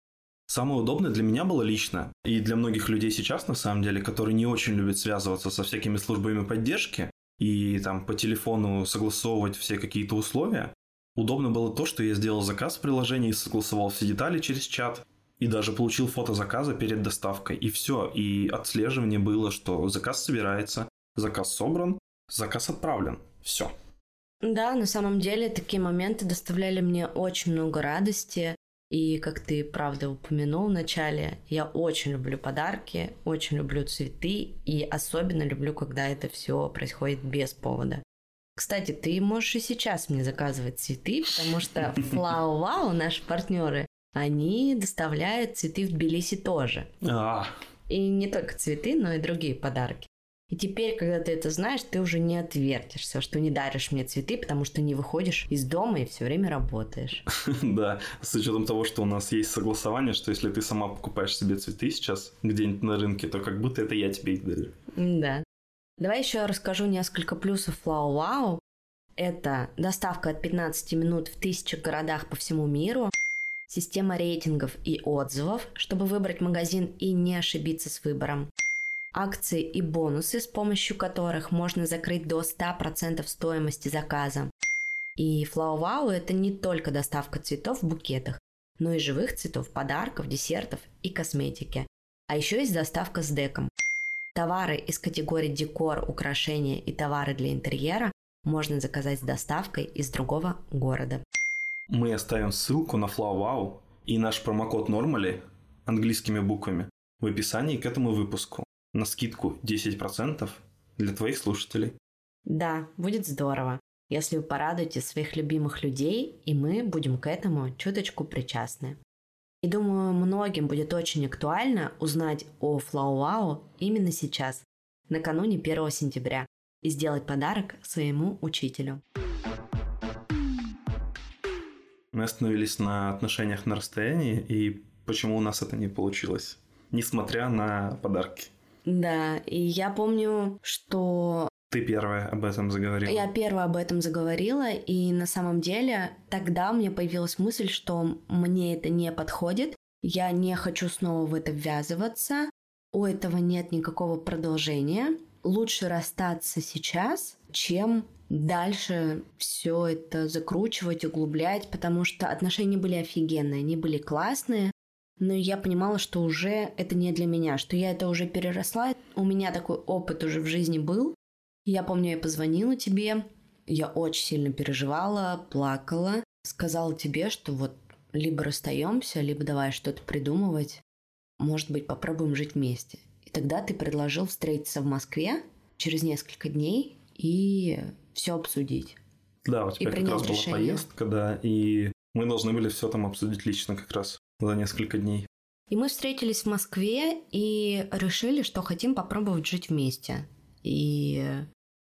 Самое удобное для меня было лично, и для многих людей сейчас, на самом деле, которые не очень любят связываться со всякими службами поддержки и там по телефону согласовывать все какие-то условия, удобно было то, что я сделал заказ в приложении, согласовал все детали через чат, и даже получил фото заказа перед доставкой. И все. И отслеживание было, что заказ собирается, заказ собран, заказ отправлен. Все. Да, на самом деле такие моменты доставляли мне очень много радости. И, как ты правда упомянул в начале, я очень люблю подарки, очень люблю цветы, и особенно люблю, когда это все происходит без повода. Кстати, ты можешь и сейчас мне заказывать цветы, потому что (laughs) Flow Wow, наши партнеры, они доставляют цветы в Тбилиси тоже. А, И не только цветы, но и другие подарки. И теперь, когда ты это знаешь, ты уже не отвертишься, что не даришь мне цветы, потому что не выходишь из дома и все время работаешь. (laughs) да, с учетом того, что у нас есть согласование, что если ты сама покупаешь себе цветы сейчас где-нибудь на рынке, то как будто это я тебе их дарю. Да. Давай еще расскажу несколько плюсов Flow Wow. Это доставка от 15 минут в тысячах городах по всему миру, система рейтингов и отзывов, чтобы выбрать магазин и не ошибиться с выбором, акции и бонусы, с помощью которых можно закрыть до 100% стоимости заказа. И Flow Wow – это не только доставка цветов в букетах, но и живых цветов, подарков, десертов и косметики. А еще есть доставка с деком. Товары из категории декор, украшения и товары для интерьера можно заказать с доставкой из другого города. Мы оставим ссылку на FlowWow и наш промокод Normally английскими буквами в описании к этому выпуску на скидку 10% для твоих слушателей. Да, будет здорово, если вы порадуете своих любимых людей, и мы будем к этому чуточку причастны. И думаю, многим будет очень актуально узнать о FlowWow именно сейчас, накануне 1 сентября, и сделать подарок своему учителю. Мы остановились на отношениях на расстоянии и почему у нас это не получилось, несмотря на подарки. Да, и я помню, что Ты первая об этом заговорила. Я первая об этом заговорила, и на самом деле тогда у меня появилась мысль, что мне это не подходит, я не хочу снова в это ввязываться, у этого нет никакого продолжения. лучше расстаться сейчас, чем дальше все это закручивать, углублять, потому что отношения были офигенные, они были классные, но я понимала, что уже это не для меня, что я это уже переросла. У меня такой опыт уже в жизни был. Я помню, я позвонила тебе, я очень сильно переживала, плакала, сказала тебе, что вот либо расстаемся, либо давай что-то придумывать. Может быть, попробуем жить вместе. И тогда ты предложил встретиться в Москве через несколько дней и все обсудить. Да, у тебя как раз решение. была поездка, да, и мы должны были все там обсудить лично как раз за несколько дней. И мы встретились в Москве и решили, что хотим попробовать жить вместе. И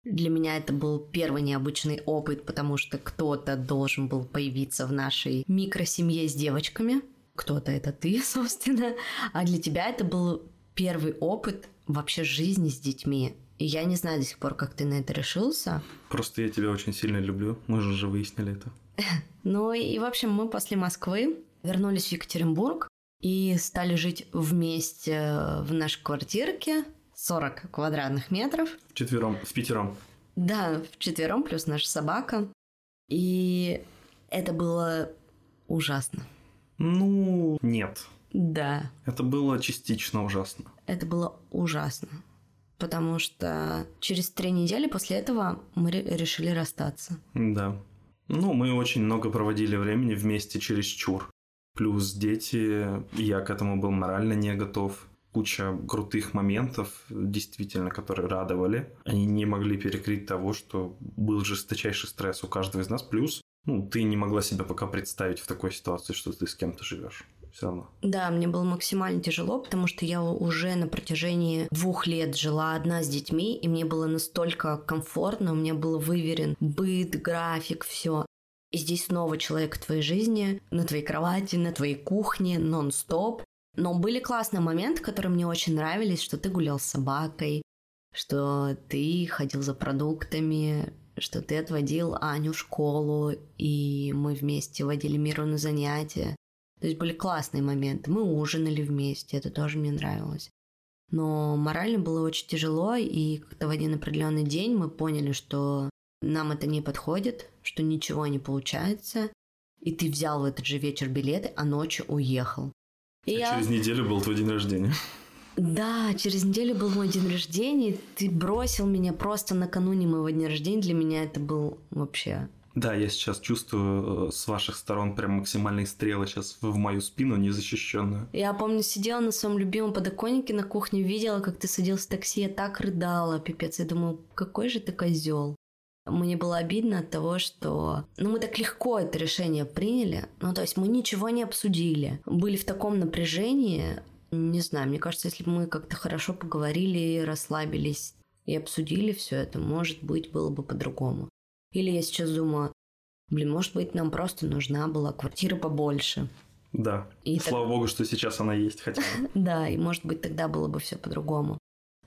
для меня это был первый необычный опыт, потому что кто-то должен был появиться в нашей микросемье с девочками. Кто-то это ты, (laughs) собственно. А для тебя это был первый опыт вообще жизни с детьми. И я не знаю до сих пор, как ты на это решился. Просто я тебя очень сильно люблю. Мы же уже выяснили это. (laughs) Ну и, в общем, мы после Москвы вернулись в Екатеринбург и стали жить вместе в нашей квартирке. 40 квадратных метров. В четвером, в пятером. Да, в четвером, плюс наша собака. И это было ужасно. Ну, нет. Да. Это было частично ужасно. Это было ужасно. Потому что через три недели после этого мы решили расстаться. Да. Ну, мы очень много проводили времени вместе через чур. Плюс дети, я к этому был морально не готов куча крутых моментов, действительно, которые радовали. Они не могли перекрыть того, что был жесточайший стресс у каждого из нас. Плюс, ну, ты не могла себя пока представить в такой ситуации, что ты с кем-то живешь. Все равно. Да, мне было максимально тяжело, потому что я уже на протяжении двух лет жила одна с детьми, и мне было настолько комфортно, у меня был выверен быт, график, все. И здесь снова человек в твоей жизни, на твоей кровати, на твоей кухне, нон-стоп. Но были классные моменты, которые мне очень нравились, что ты гулял с собакой, что ты ходил за продуктами, что ты отводил Аню в школу, и мы вместе водили Миру на занятия. То есть были классные моменты. Мы ужинали вместе, это тоже мне нравилось. Но морально было очень тяжело, и как-то в один определенный день мы поняли, что нам это не подходит, что ничего не получается, и ты взял в этот же вечер билеты, а ночью уехал. И а я... через неделю был твой день рождения. Да, через неделю был мой день рождения. Ты бросил меня просто накануне моего дня рождения. Для меня это был вообще... Да, я сейчас чувствую э, с ваших сторон прям максимальные стрелы сейчас в мою спину незащищенную. Я помню, сидела на своем любимом подоконнике на кухне, видела, как ты садился в такси, я так рыдала, пипец. Я думаю, какой же ты козел. Мне было обидно от того, что ну, мы так легко это решение приняли. Ну, то есть мы ничего не обсудили. Были в таком напряжении. Не знаю, мне кажется, если бы мы как-то хорошо поговорили, расслабились и обсудили все это, может быть, было бы по-другому. Или я сейчас думаю, блин, может быть, нам просто нужна была квартира побольше. Да. И Слава так... богу, что сейчас она есть хотя бы. (laughs) Да, и может быть, тогда было бы все по-другому.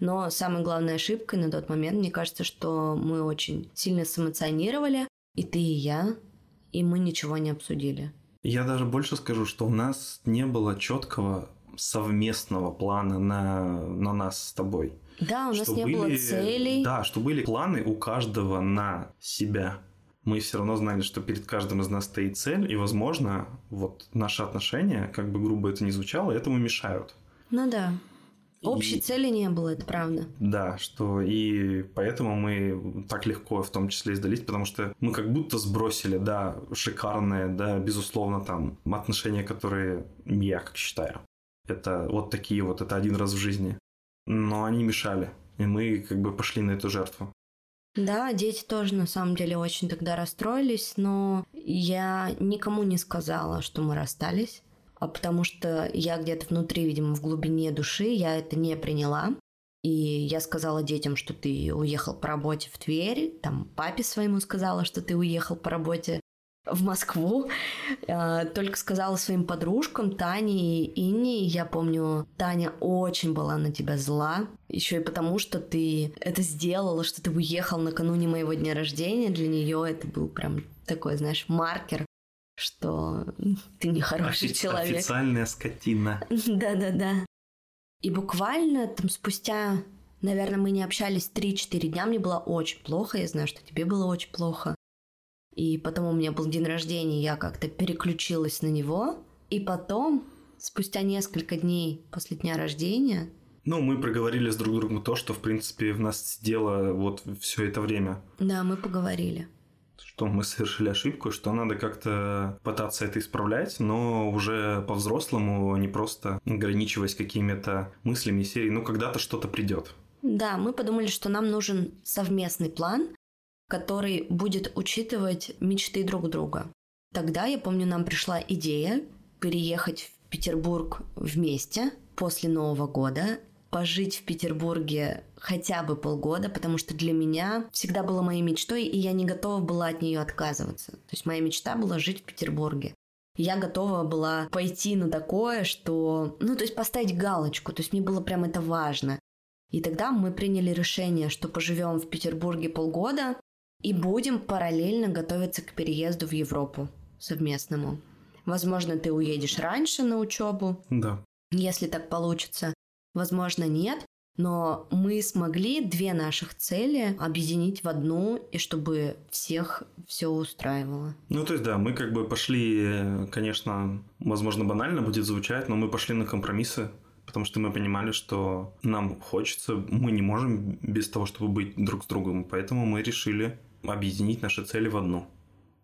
Но самой главной ошибкой на тот момент, мне кажется, что мы очень сильно сэмоционировали, и ты, и я, и мы ничего не обсудили. Я даже больше скажу, что у нас не было четкого совместного плана на, на нас с тобой. Да, у нас что не были, было целей. Да, что были планы у каждого на себя. Мы все равно знали, что перед каждым из нас стоит цель, и, возможно, вот наши отношения, как бы грубо это ни звучало, этому мешают. Ну да. Общей и... цели не было, это правда. Да, что и поэтому мы так легко в том числе сдались, потому что мы как будто сбросили, да, шикарные, да, безусловно, там отношения, которые я как считаю. Это вот такие вот, это один раз в жизни. Но они мешали, и мы как бы пошли на эту жертву. Да, дети тоже на самом деле очень тогда расстроились, но я никому не сказала, что мы расстались потому что я где-то внутри, видимо, в глубине души я это не приняла. И я сказала детям, что ты уехал по работе в Тверь, там папе своему сказала, что ты уехал по работе в Москву. А, только сказала своим подружкам Тане и Инне. Я помню, Таня очень была на тебя зла. Еще и потому, что ты это сделала, что ты уехал накануне моего дня рождения. Для нее это был прям такой, знаешь, маркер что ты нехороший человек. Официальная скотина. (laughs) Да-да-да. И буквально там спустя Наверное, мы не общались 3-4 дня, мне было очень плохо, я знаю, что тебе было очень плохо. И потом у меня был день рождения, я как-то переключилась на него. И потом, спустя несколько дней после дня рождения... Ну, мы проговорили с друг другом то, что, в принципе, в нас сидело вот все это время. Да, мы поговорили что мы совершили ошибку, что надо как-то пытаться это исправлять, но уже по-взрослому, не просто ограничиваясь какими-то мыслями серии, ну когда-то что-то придет. Да, мы подумали, что нам нужен совместный план, который будет учитывать мечты друг друга. Тогда, я помню, нам пришла идея переехать в Петербург вместе после Нового года пожить в Петербурге хотя бы полгода, потому что для меня всегда было моей мечтой, и я не готова была от нее отказываться. То есть моя мечта была жить в Петербурге. Я готова была пойти на такое, что... Ну, то есть поставить галочку. То есть мне было прям это важно. И тогда мы приняли решение, что поживем в Петербурге полгода и будем параллельно готовиться к переезду в Европу совместному. Возможно, ты уедешь раньше на учебу. Да. Если так получится возможно, нет, но мы смогли две наших цели объединить в одну, и чтобы всех все устраивало. Ну, то есть, да, мы как бы пошли, конечно, возможно, банально будет звучать, но мы пошли на компромиссы, потому что мы понимали, что нам хочется, мы не можем без того, чтобы быть друг с другом, поэтому мы решили объединить наши цели в одну.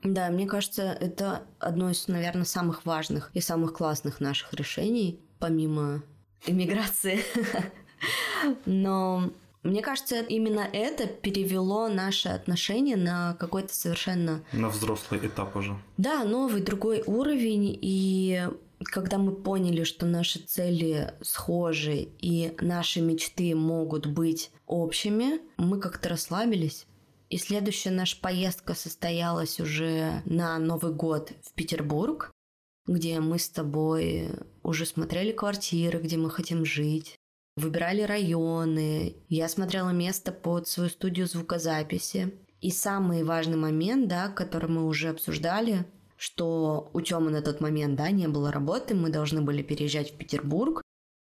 Да, мне кажется, это одно из, наверное, самых важных и самых классных наших решений, помимо иммиграции. Но мне кажется, именно это перевело наши отношения на какой-то совершенно... На взрослый этап уже. Да, новый, другой уровень. И когда мы поняли, что наши цели схожи и наши мечты могут быть общими, мы как-то расслабились. И следующая наша поездка состоялась уже на Новый год в Петербург где мы с тобой уже смотрели квартиры, где мы хотим жить, выбирали районы. Я смотрела место под свою студию звукозаписи. И самый важный момент, да, который мы уже обсуждали, что у Тёмы на тот момент, да, не было работы, мы должны были переезжать в Петербург.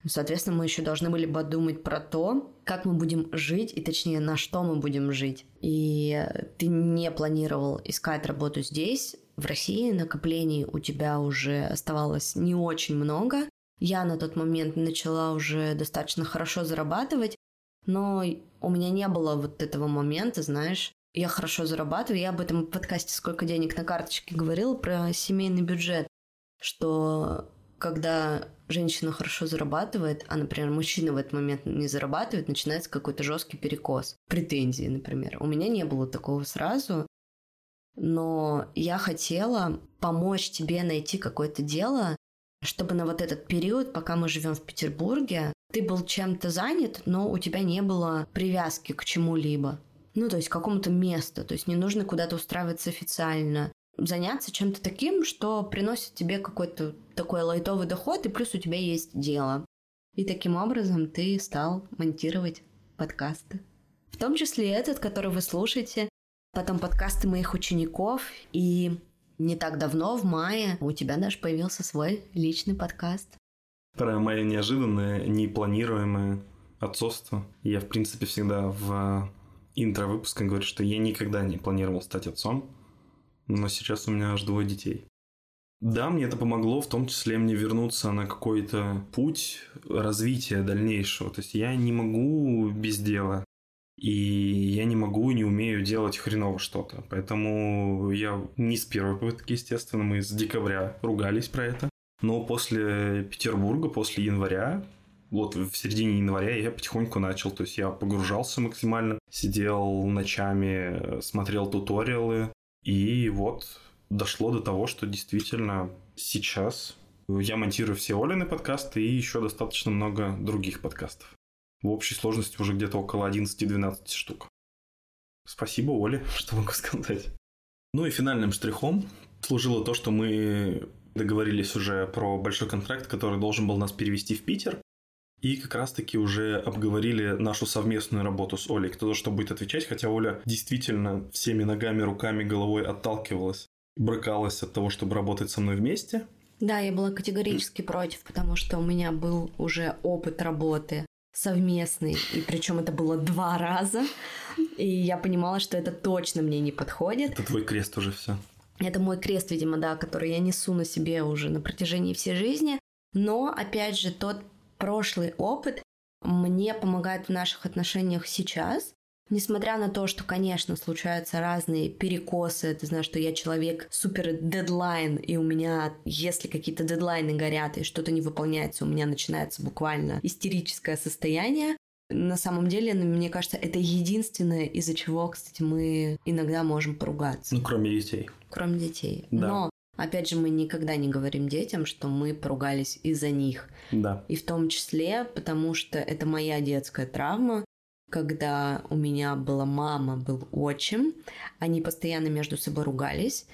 Соответственно, мы еще должны были подумать про то, как мы будем жить, и точнее, на что мы будем жить. И ты не планировал искать работу здесь, в России накоплений у тебя уже оставалось не очень много. Я на тот момент начала уже достаточно хорошо зарабатывать, но у меня не было вот этого момента, знаешь, я хорошо зарабатываю, я об этом в подкасте «Сколько денег на карточке» говорила, про семейный бюджет, что когда женщина хорошо зарабатывает, а, например, мужчина в этот момент не зарабатывает, начинается какой-то жесткий перекос. Претензии, например. У меня не было такого сразу но я хотела помочь тебе найти какое-то дело, чтобы на вот этот период, пока мы живем в Петербурге, ты был чем-то занят, но у тебя не было привязки к чему-либо. Ну, то есть к какому-то месту. То есть не нужно куда-то устраиваться официально. Заняться чем-то таким, что приносит тебе какой-то такой лайтовый доход, и плюс у тебя есть дело. И таким образом ты стал монтировать подкасты. В том числе этот, который вы слушаете, потом подкасты моих учеников, и не так давно, в мае, у тебя даже появился свой личный подкаст. Про мое неожиданное, непланируемое отцовство. Я, в принципе, всегда в интро выпуска говорю, что я никогда не планировал стать отцом, но сейчас у меня аж двое детей. Да, мне это помогло, в том числе мне вернуться на какой-то путь развития дальнейшего. То есть я не могу без дела и я не могу, не умею делать хреново что-то. Поэтому я не с первой попытки, естественно, мы с декабря ругались про это. Но после Петербурга, после января, вот в середине января я потихоньку начал, то есть я погружался максимально, сидел ночами, смотрел туториалы, и вот дошло до того, что действительно сейчас я монтирую все Олины подкасты и еще достаточно много других подкастов. В общей сложности уже где-то около 11-12 штук. Спасибо, Оле, (laughs) что могу сказать. Ну и финальным штрихом служило то, что мы договорились уже про большой контракт, который должен был нас перевести в Питер. И как раз-таки уже обговорили нашу совместную работу с Олей, кто за что будет отвечать, хотя Оля действительно всеми ногами, руками, головой отталкивалась, брыкалась от того, чтобы работать со мной вместе. Да, я была категорически против, потому что у меня был уже опыт работы совместный, и причем это было два раза, и я понимала, что это точно мне не подходит. Это твой крест уже все. Это мой крест, видимо, да, который я несу на себе уже на протяжении всей жизни. Но, опять же, тот прошлый опыт мне помогает в наших отношениях сейчас. Несмотря на то, что, конечно, случаются разные перекосы, ты знаешь, что я человек супер дедлайн, и у меня, если какие-то дедлайны горят и что-то не выполняется, у меня начинается буквально истерическое состояние. На самом деле, мне кажется, это единственное, из-за чего, кстати, мы иногда можем поругаться. Ну, кроме детей. Кроме детей. Да. Но Опять же, мы никогда не говорим детям, что мы поругались из-за них. Да. И в том числе, потому что это моя детская травма, когда у меня была мама, был отчим, они постоянно между собой ругались,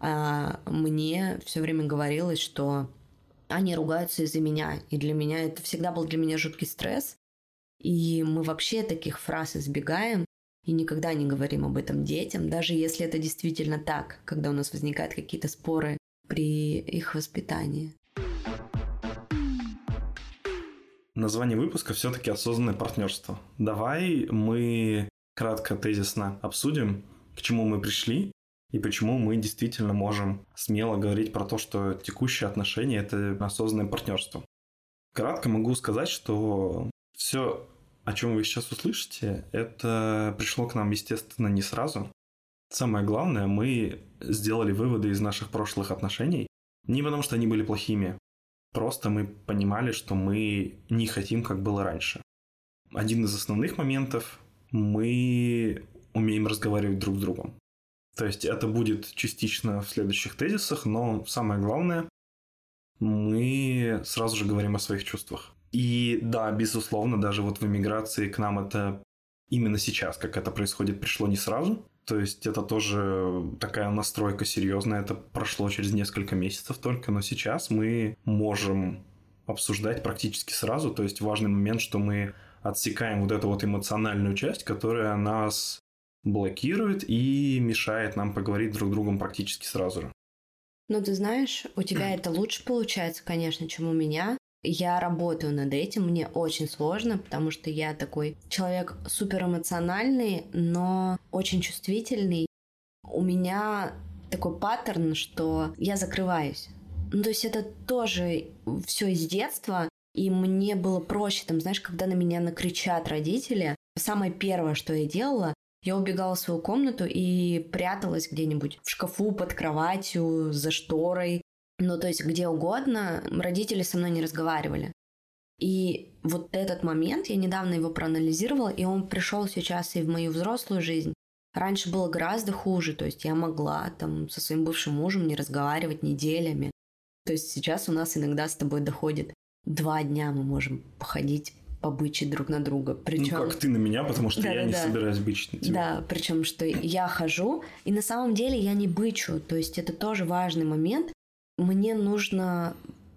а мне все время говорилось, что они ругаются из-за меня, и для меня это всегда был для меня жуткий стресс, и мы вообще таких фраз избегаем и никогда не говорим об этом детям, даже если это действительно так, когда у нас возникают какие-то споры при их воспитании. Название выпуска все-таки осознанное партнерство. Давай мы кратко, тезисно обсудим, к чему мы пришли и почему мы действительно можем смело говорить про то, что текущие отношения – это осознанное партнерство. Кратко могу сказать, что все, о чем вы сейчас услышите, это пришло к нам, естественно, не сразу. Самое главное, мы сделали выводы из наших прошлых отношений не потому, что они были плохими, Просто мы понимали, что мы не хотим, как было раньше. Один из основных моментов – мы умеем разговаривать друг с другом. То есть это будет частично в следующих тезисах, но самое главное – мы сразу же говорим о своих чувствах. И да, безусловно, даже вот в эмиграции к нам это именно сейчас, как это происходит, пришло не сразу. То есть это тоже такая настройка серьезная. Это прошло через несколько месяцев только, но сейчас мы можем обсуждать практически сразу. То есть важный момент, что мы отсекаем вот эту вот эмоциональную часть, которая нас блокирует и мешает нам поговорить друг с другом практически сразу же. Ну, ты знаешь, у тебя (clears throat) это лучше получается, конечно, чем у меня. Я работаю над этим, мне очень сложно, потому что я такой человек супер эмоциональный, но очень чувствительный. У меня такой паттерн, что я закрываюсь. Ну, то есть это тоже все из детства, и мне было проще, там, знаешь, когда на меня накричат родители, самое первое, что я делала, я убегала в свою комнату и пряталась где-нибудь в шкафу, под кроватью, за шторой, ну, то есть где угодно, родители со мной не разговаривали. И вот этот момент, я недавно его проанализировала, и он пришел сейчас и в мою взрослую жизнь. Раньше было гораздо хуже, то есть я могла там со своим бывшим мужем не разговаривать неделями. То есть сейчас у нас иногда с тобой доходит два дня мы можем походить побычить друг на друга. Причем... Ну, как ты на меня, потому что да, я да, не да. собираюсь бычить на тебя. Да, причем, что я хожу, и на самом деле я не бычу. То есть это тоже важный момент мне нужно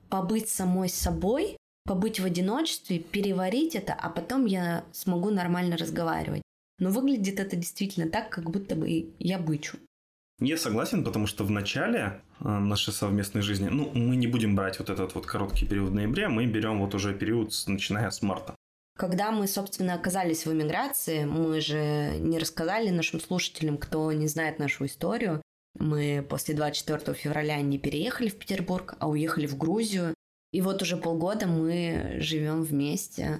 побыть самой собой, побыть в одиночестве, переварить это, а потом я смогу нормально разговаривать. Но выглядит это действительно так, как будто бы я бычу. Я согласен, потому что в начале э, нашей совместной жизни, ну, мы не будем брать вот этот вот короткий период в ноябре, мы берем вот уже период, начиная с марта. Когда мы, собственно, оказались в эмиграции, мы же не рассказали нашим слушателям, кто не знает нашу историю, мы после 24 февраля не переехали в Петербург, а уехали в Грузию. И вот уже полгода мы живем вместе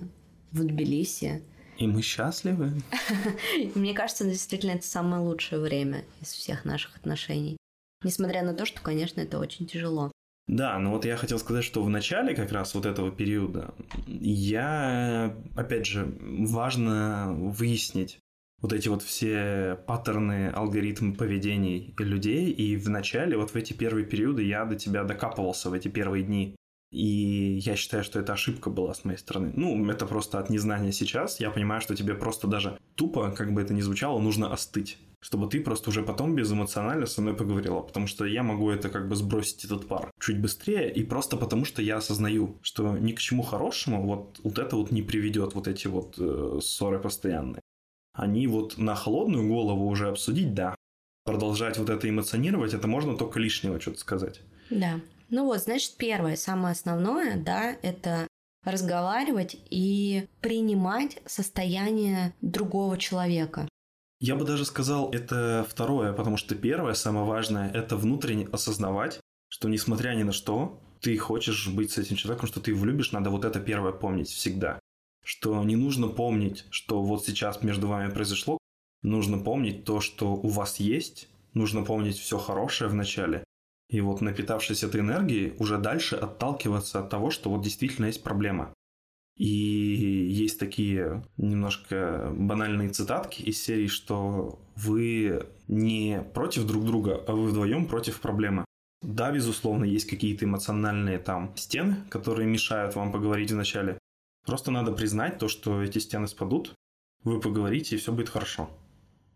в Тбилиси. И мы счастливы. (laughs) Мне кажется, действительно, это самое лучшее время из всех наших отношений. Несмотря на то, что, конечно, это очень тяжело. Да, но вот я хотел сказать, что в начале как раз вот этого периода я, опять же, важно выяснить, вот эти вот все паттерны, алгоритмы поведений людей, и в начале, вот в эти первые периоды я до тебя докапывался в эти первые дни. И я считаю, что это ошибка была с моей стороны. Ну, это просто от незнания сейчас. Я понимаю, что тебе просто даже тупо, как бы это ни звучало, нужно остыть. Чтобы ты просто уже потом безэмоционально со мной поговорила. Потому что я могу это как бы сбросить этот пар чуть быстрее. И просто потому, что я осознаю, что ни к чему хорошему вот, вот это вот не приведет, вот эти вот э, ссоры постоянные они вот на холодную голову уже обсудить, да. Продолжать вот это эмоционировать, это можно только лишнего что-то сказать. Да. Ну вот, значит, первое, самое основное, да, это разговаривать и принимать состояние другого человека. Я бы даже сказал, это второе, потому что первое, самое важное, это внутренне осознавать, что несмотря ни на что, ты хочешь быть с этим человеком, что ты его любишь, надо вот это первое помнить всегда. Что не нужно помнить, что вот сейчас между вами произошло, нужно помнить то, что у вас есть, нужно помнить все хорошее в начале, и вот напитавшись этой энергией, уже дальше отталкиваться от того, что вот действительно есть проблема. И есть такие немножко банальные цитатки из серии, что вы не против друг друга, а вы вдвоем против проблемы. Да, безусловно, есть какие-то эмоциональные там стены, которые мешают вам поговорить вначале. Просто надо признать то, что эти стены спадут, вы поговорите, и все будет хорошо.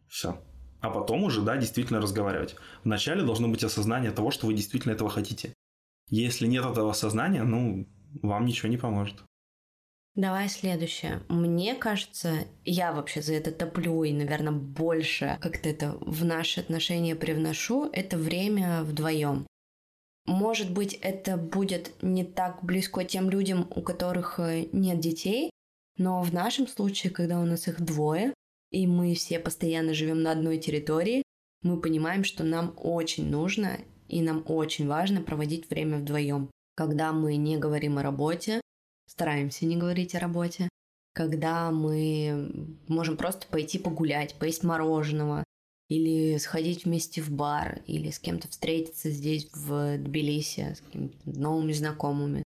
Все. А потом уже, да, действительно разговаривать. Вначале должно быть осознание того, что вы действительно этого хотите. Если нет этого осознания, ну, вам ничего не поможет. Давай следующее. Мне кажется, я вообще за это топлю и, наверное, больше как-то это в наши отношения привношу, это время вдвоем. Может быть, это будет не так близко тем людям, у которых э, нет детей, но в нашем случае, когда у нас их двое, и мы все постоянно живем на одной территории, мы понимаем, что нам очень нужно и нам очень важно проводить время вдвоем. Когда мы не говорим о работе, стараемся не говорить о работе, когда мы можем просто пойти погулять, поесть мороженого, или сходить вместе в бар, или с кем-то встретиться здесь в Тбилиси, с какими-то новыми знакомыми.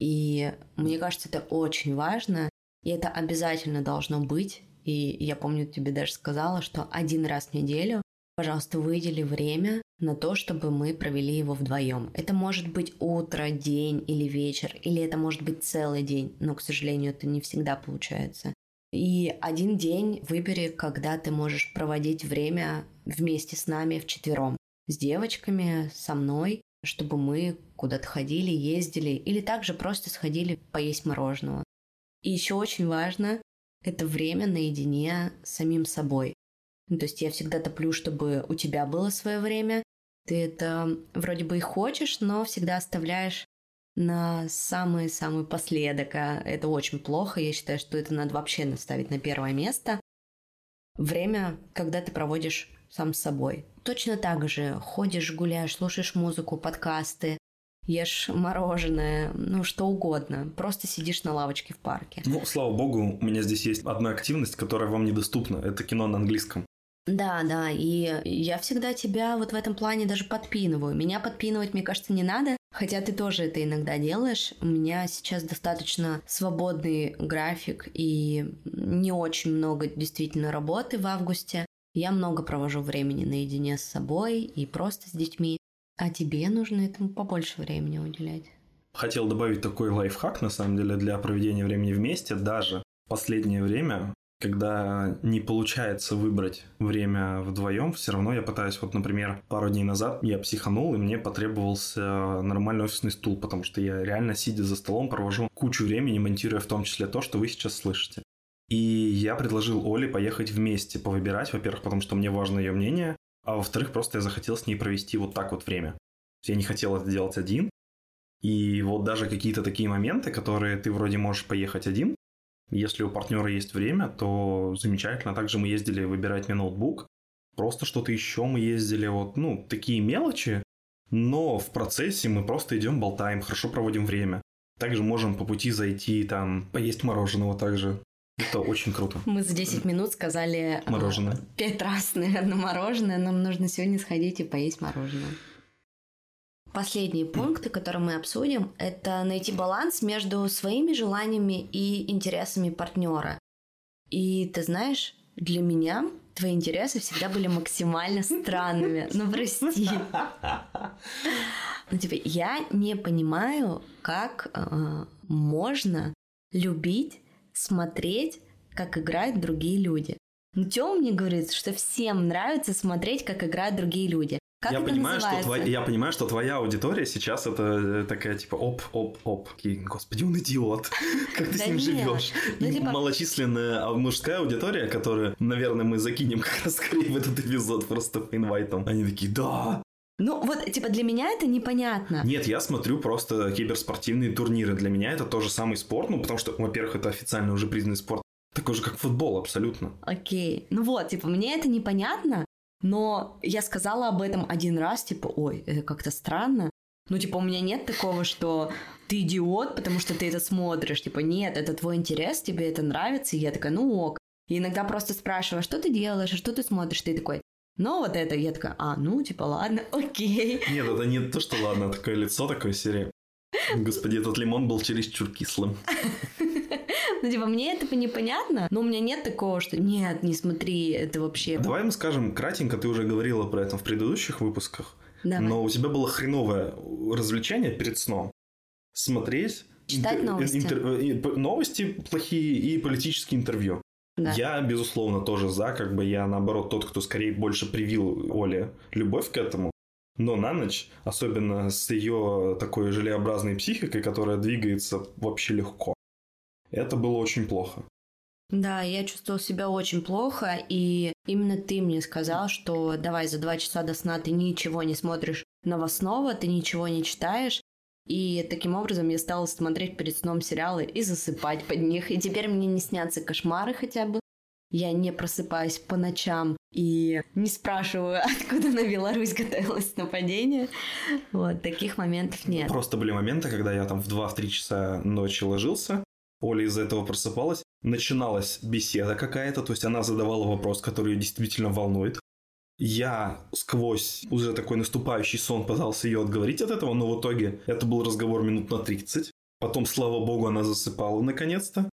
И мне кажется, это очень важно, и это обязательно должно быть. И я помню, тебе даже сказала, что один раз в неделю, пожалуйста, выдели время на то, чтобы мы провели его вдвоем. Это может быть утро, день или вечер, или это может быть целый день, но, к сожалению, это не всегда получается. И один день выбери, когда ты можешь проводить время вместе с нами вчетвером, с девочками, со мной, чтобы мы куда-то ходили, ездили, или также просто сходили поесть мороженого. И еще очень важно это время наедине с самим собой. Ну, то есть я всегда топлю, чтобы у тебя было свое время. Ты это вроде бы и хочешь, но всегда оставляешь на самый-самый последок. А это очень плохо. Я считаю, что это надо вообще наставить на первое место. Время, когда ты проводишь сам с собой. Точно так же ходишь, гуляешь, слушаешь музыку, подкасты, ешь мороженое, ну что угодно. Просто сидишь на лавочке в парке. Ну, слава богу, у меня здесь есть одна активность, которая вам недоступна. Это кино на английском. Да, да, и я всегда тебя вот в этом плане даже подпинываю. Меня подпинывать, мне кажется, не надо, хотя ты тоже это иногда делаешь. У меня сейчас достаточно свободный график и не очень много действительно работы в августе. Я много провожу времени наедине с собой и просто с детьми. А тебе нужно этому побольше времени уделять. Хотел добавить такой лайфхак, на самом деле, для проведения времени вместе. Даже последнее время, когда не получается выбрать время вдвоем, все равно я пытаюсь, вот, например, пару дней назад я психанул, и мне потребовался нормальный офисный стул, потому что я реально, сидя за столом, провожу кучу времени, монтируя в том числе то, что вы сейчас слышите. И я предложил Оле поехать вместе, повыбирать, во-первых, потому что мне важно ее мнение, а во-вторых, просто я захотел с ней провести вот так вот время. Я не хотел это делать один. И вот даже какие-то такие моменты, которые ты вроде можешь поехать один, если у партнера есть время, то замечательно. Также мы ездили выбирать мне ноутбук. Просто что-то еще мы ездили, вот, ну, такие мелочи, но в процессе мы просто идем, болтаем, хорошо проводим время. Также можем по пути зайти, там, поесть мороженого также. Это очень круто. (laughs) Мы за 10 минут сказали а, мороженое. пять раз, наверное, мороженое. Нам нужно сегодня сходить и поесть мороженое. Последние пункты, которые мы обсудим, это найти баланс между своими желаниями и интересами партнера. И ты знаешь, для меня твои интересы всегда были максимально странными. Ну, прости. Ну, типа, я не понимаю, как э, можно любить смотреть, как играют другие люди. Но Тём мне говорит, что всем нравится смотреть, как играют другие люди. Как я понимаю, называется? что твоя, я понимаю, что твоя аудитория сейчас это э, такая типа оп, оп, оп. И, господи, он идиот. (laughs) Как ты с ним живешь? Ну, типа- малочисленная а, мужская аудитория, которую, наверное, мы закинем (laughs) как раз скорее в этот эпизод просто по инвайтам. Они такие, да, Ну, вот, типа, для меня это непонятно. Нет, я смотрю просто киберспортивные турниры. Для меня это тоже самый спорт, ну, потому что, во-первых, это официально уже признанный спорт. Такой же, как футбол, абсолютно. Окей. Ну вот, типа, мне это непонятно, но я сказала об этом один раз, типа, ой, это как-то странно. Ну, типа, у меня нет такого, что ты идиот, потому что ты это смотришь. Типа, нет, это твой интерес, тебе это нравится. И я такая, ну ок. И иногда просто спрашиваю, «А что ты делаешь, а что ты смотришь? Ты такой, ну вот это, я такая, а, ну, типа, ладно, (laughs) окей. Нет, это не то, что ладно, такое лицо, такой серии. Господи, этот лимон был чересчур кислым. (laughs) Ну, (laughs) типа, мне это непонятно, но у меня нет такого, что нет, не смотри, это вообще... Давай мы скажем кратенько, ты уже говорила про это в предыдущих выпусках, Давай. но у тебя было хреновое развлечение перед сном. Смотреть... Читать новости. интер- новости плохие и политические интервью. Да. Я, безусловно, тоже за, как бы я, наоборот, тот, кто скорее больше привил Оле любовь к этому. Но на ночь, особенно с ее такой желеобразной психикой, которая двигается вообще легко, это было очень плохо. Да, я чувствовала себя очень плохо, и именно ты мне сказал, что давай за два часа до сна ты ничего не смотришь новостного, ты ничего не читаешь, и таким образом я стала смотреть перед сном сериалы и засыпать под них. И теперь мне не снятся кошмары хотя бы. Я не просыпаюсь по ночам и не спрашиваю, (laughs) откуда на Беларусь готовилось нападение. Вот, таких моментов нет. Просто были моменты, когда я там в 2-3 часа ночи ложился, Оля из-за этого просыпалась, начиналась беседа какая-то, то есть она задавала вопрос, который ее действительно волнует. Я сквозь уже такой наступающий сон пытался ее отговорить от этого, но в итоге это был разговор минут на 30. Потом, слава богу, она засыпала наконец-то.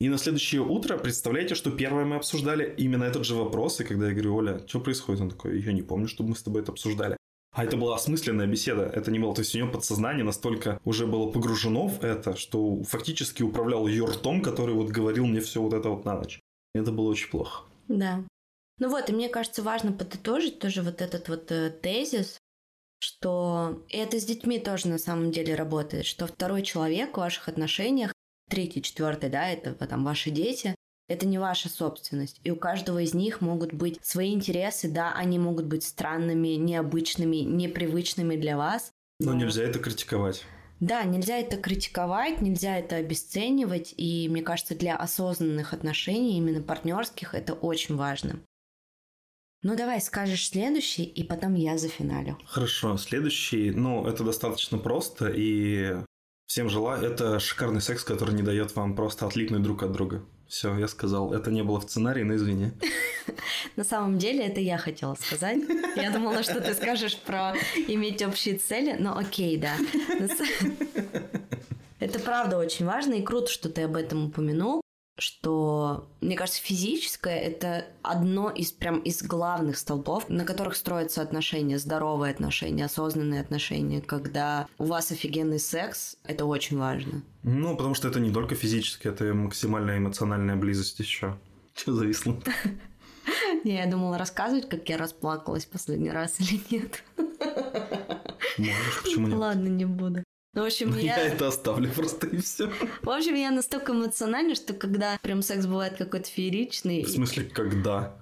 И на следующее утро, представляете, что первое мы обсуждали именно этот же вопрос, и когда я говорю, Оля, что происходит? Он такой, я не помню, чтобы мы с тобой это обсуждали. А это была осмысленная беседа, это не было, то есть у нее подсознание настолько уже было погружено в это, что фактически управлял ее ртом, который вот говорил мне все вот это вот на ночь. Это было очень плохо. Да. Ну вот, и мне кажется, важно подытожить тоже вот этот вот э, тезис, что и это с детьми тоже на самом деле работает, что второй человек в ваших отношениях, третий, четвертый, да, это там ваши дети, это не ваша собственность. И у каждого из них могут быть свои интересы, да, они могут быть странными, необычными, непривычными для вас. Но нельзя это критиковать. Да, нельзя это критиковать, нельзя это обесценивать, и мне кажется, для осознанных отношений, именно партнерских, это очень важно. Ну давай скажешь следующий, и потом я за финалю. Хорошо, следующий, ну это достаточно просто, и всем желаю, это шикарный секс, который не дает вам просто отлипнуть друг от друга. Все, я сказал. Это не было в сценарии, но извини. (laughs) На самом деле, это я хотела сказать. Я думала, что ты скажешь про иметь общие цели, но окей, да. (laughs) Это правда очень важно, и круто, что ты об этом упомянул что, мне кажется, физическое — это одно из прям из главных столбов, на которых строятся отношения, здоровые отношения, осознанные отношения, когда у вас офигенный секс, это очень важно. Ну, потому что это не только физически, это максимальная эмоциональная близость еще. (laughs) Че зависло? (laughs) Не, я думала рассказывать, как я расплакалась последний раз или нет. Можешь, почему (laughs) нет? Ладно, не буду. Ну, в общем, (laughs) я... я это оставлю просто и все. В общем, я настолько эмоциональна, что когда прям секс бывает какой-то фееричный... В смысле, когда?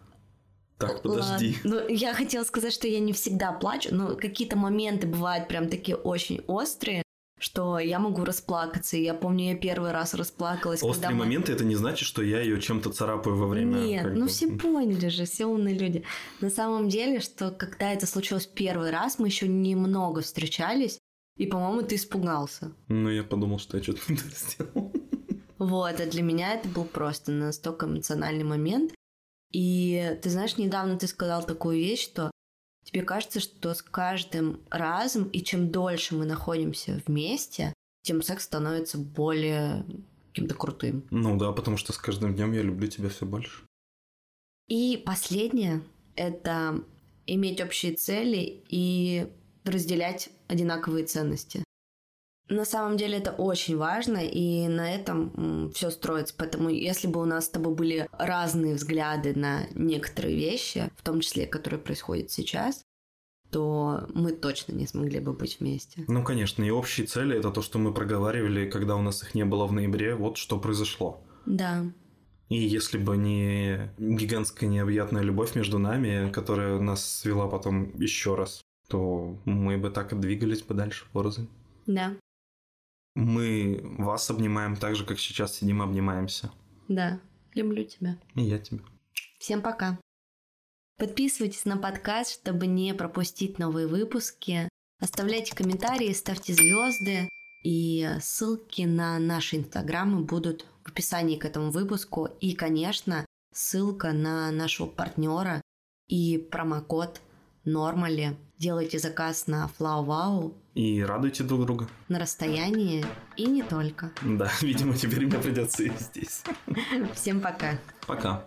Так, подожди. Ладно. Ну, я хотела сказать, что я не всегда плачу, но какие-то моменты бывают прям такие очень острые, что я могу расплакаться. И я помню, я первый раз расплакалась. Острые мы... моменты это не значит, что я ее чем-то царапаю во время. Нет, ну бы... все поняли же, все умные люди. На самом деле, что когда это случилось первый раз, мы еще немного встречались, и, по-моему, ты испугался. Ну, я подумал, что я что-то сделал. Вот, а для меня это был просто настолько эмоциональный момент. И ты знаешь, недавно ты сказал такую вещь, что тебе кажется, что с каждым разом, и чем дольше мы находимся вместе, тем секс становится более каким-то крутым. Ну да, потому что с каждым днем я люблю тебя все больше. И последнее — это иметь общие цели и разделять одинаковые ценности. На самом деле это очень важно, и на этом все строится. Поэтому если бы у нас с тобой были разные взгляды на некоторые вещи, в том числе, которые происходят сейчас, то мы точно не смогли бы быть вместе. Ну, конечно, и общие цели это то, что мы проговаривали, когда у нас их не было в ноябре, вот что произошло. Да. И если бы не гигантская необъятная любовь между нами, которая нас свела потом еще раз то мы бы так и двигались бы дальше порознь. Да, Мы вас обнимаем так же, как сейчас сидим и обнимаемся. да. Люблю тебя. И я тебя. Всем пока. Подписывайтесь на подкаст, чтобы не пропустить новые выпуски. Оставляйте комментарии, ставьте звезды. И ссылки на наши инстаграмы будут в описании к этому выпуску. И, конечно, ссылка на нашего партнера и промокод Нормали делайте заказ на Флау-Вау. И радуйте друг друга. На расстоянии и не только. Да, (laughs) видимо, теперь мне придется и здесь. Всем пока. Пока.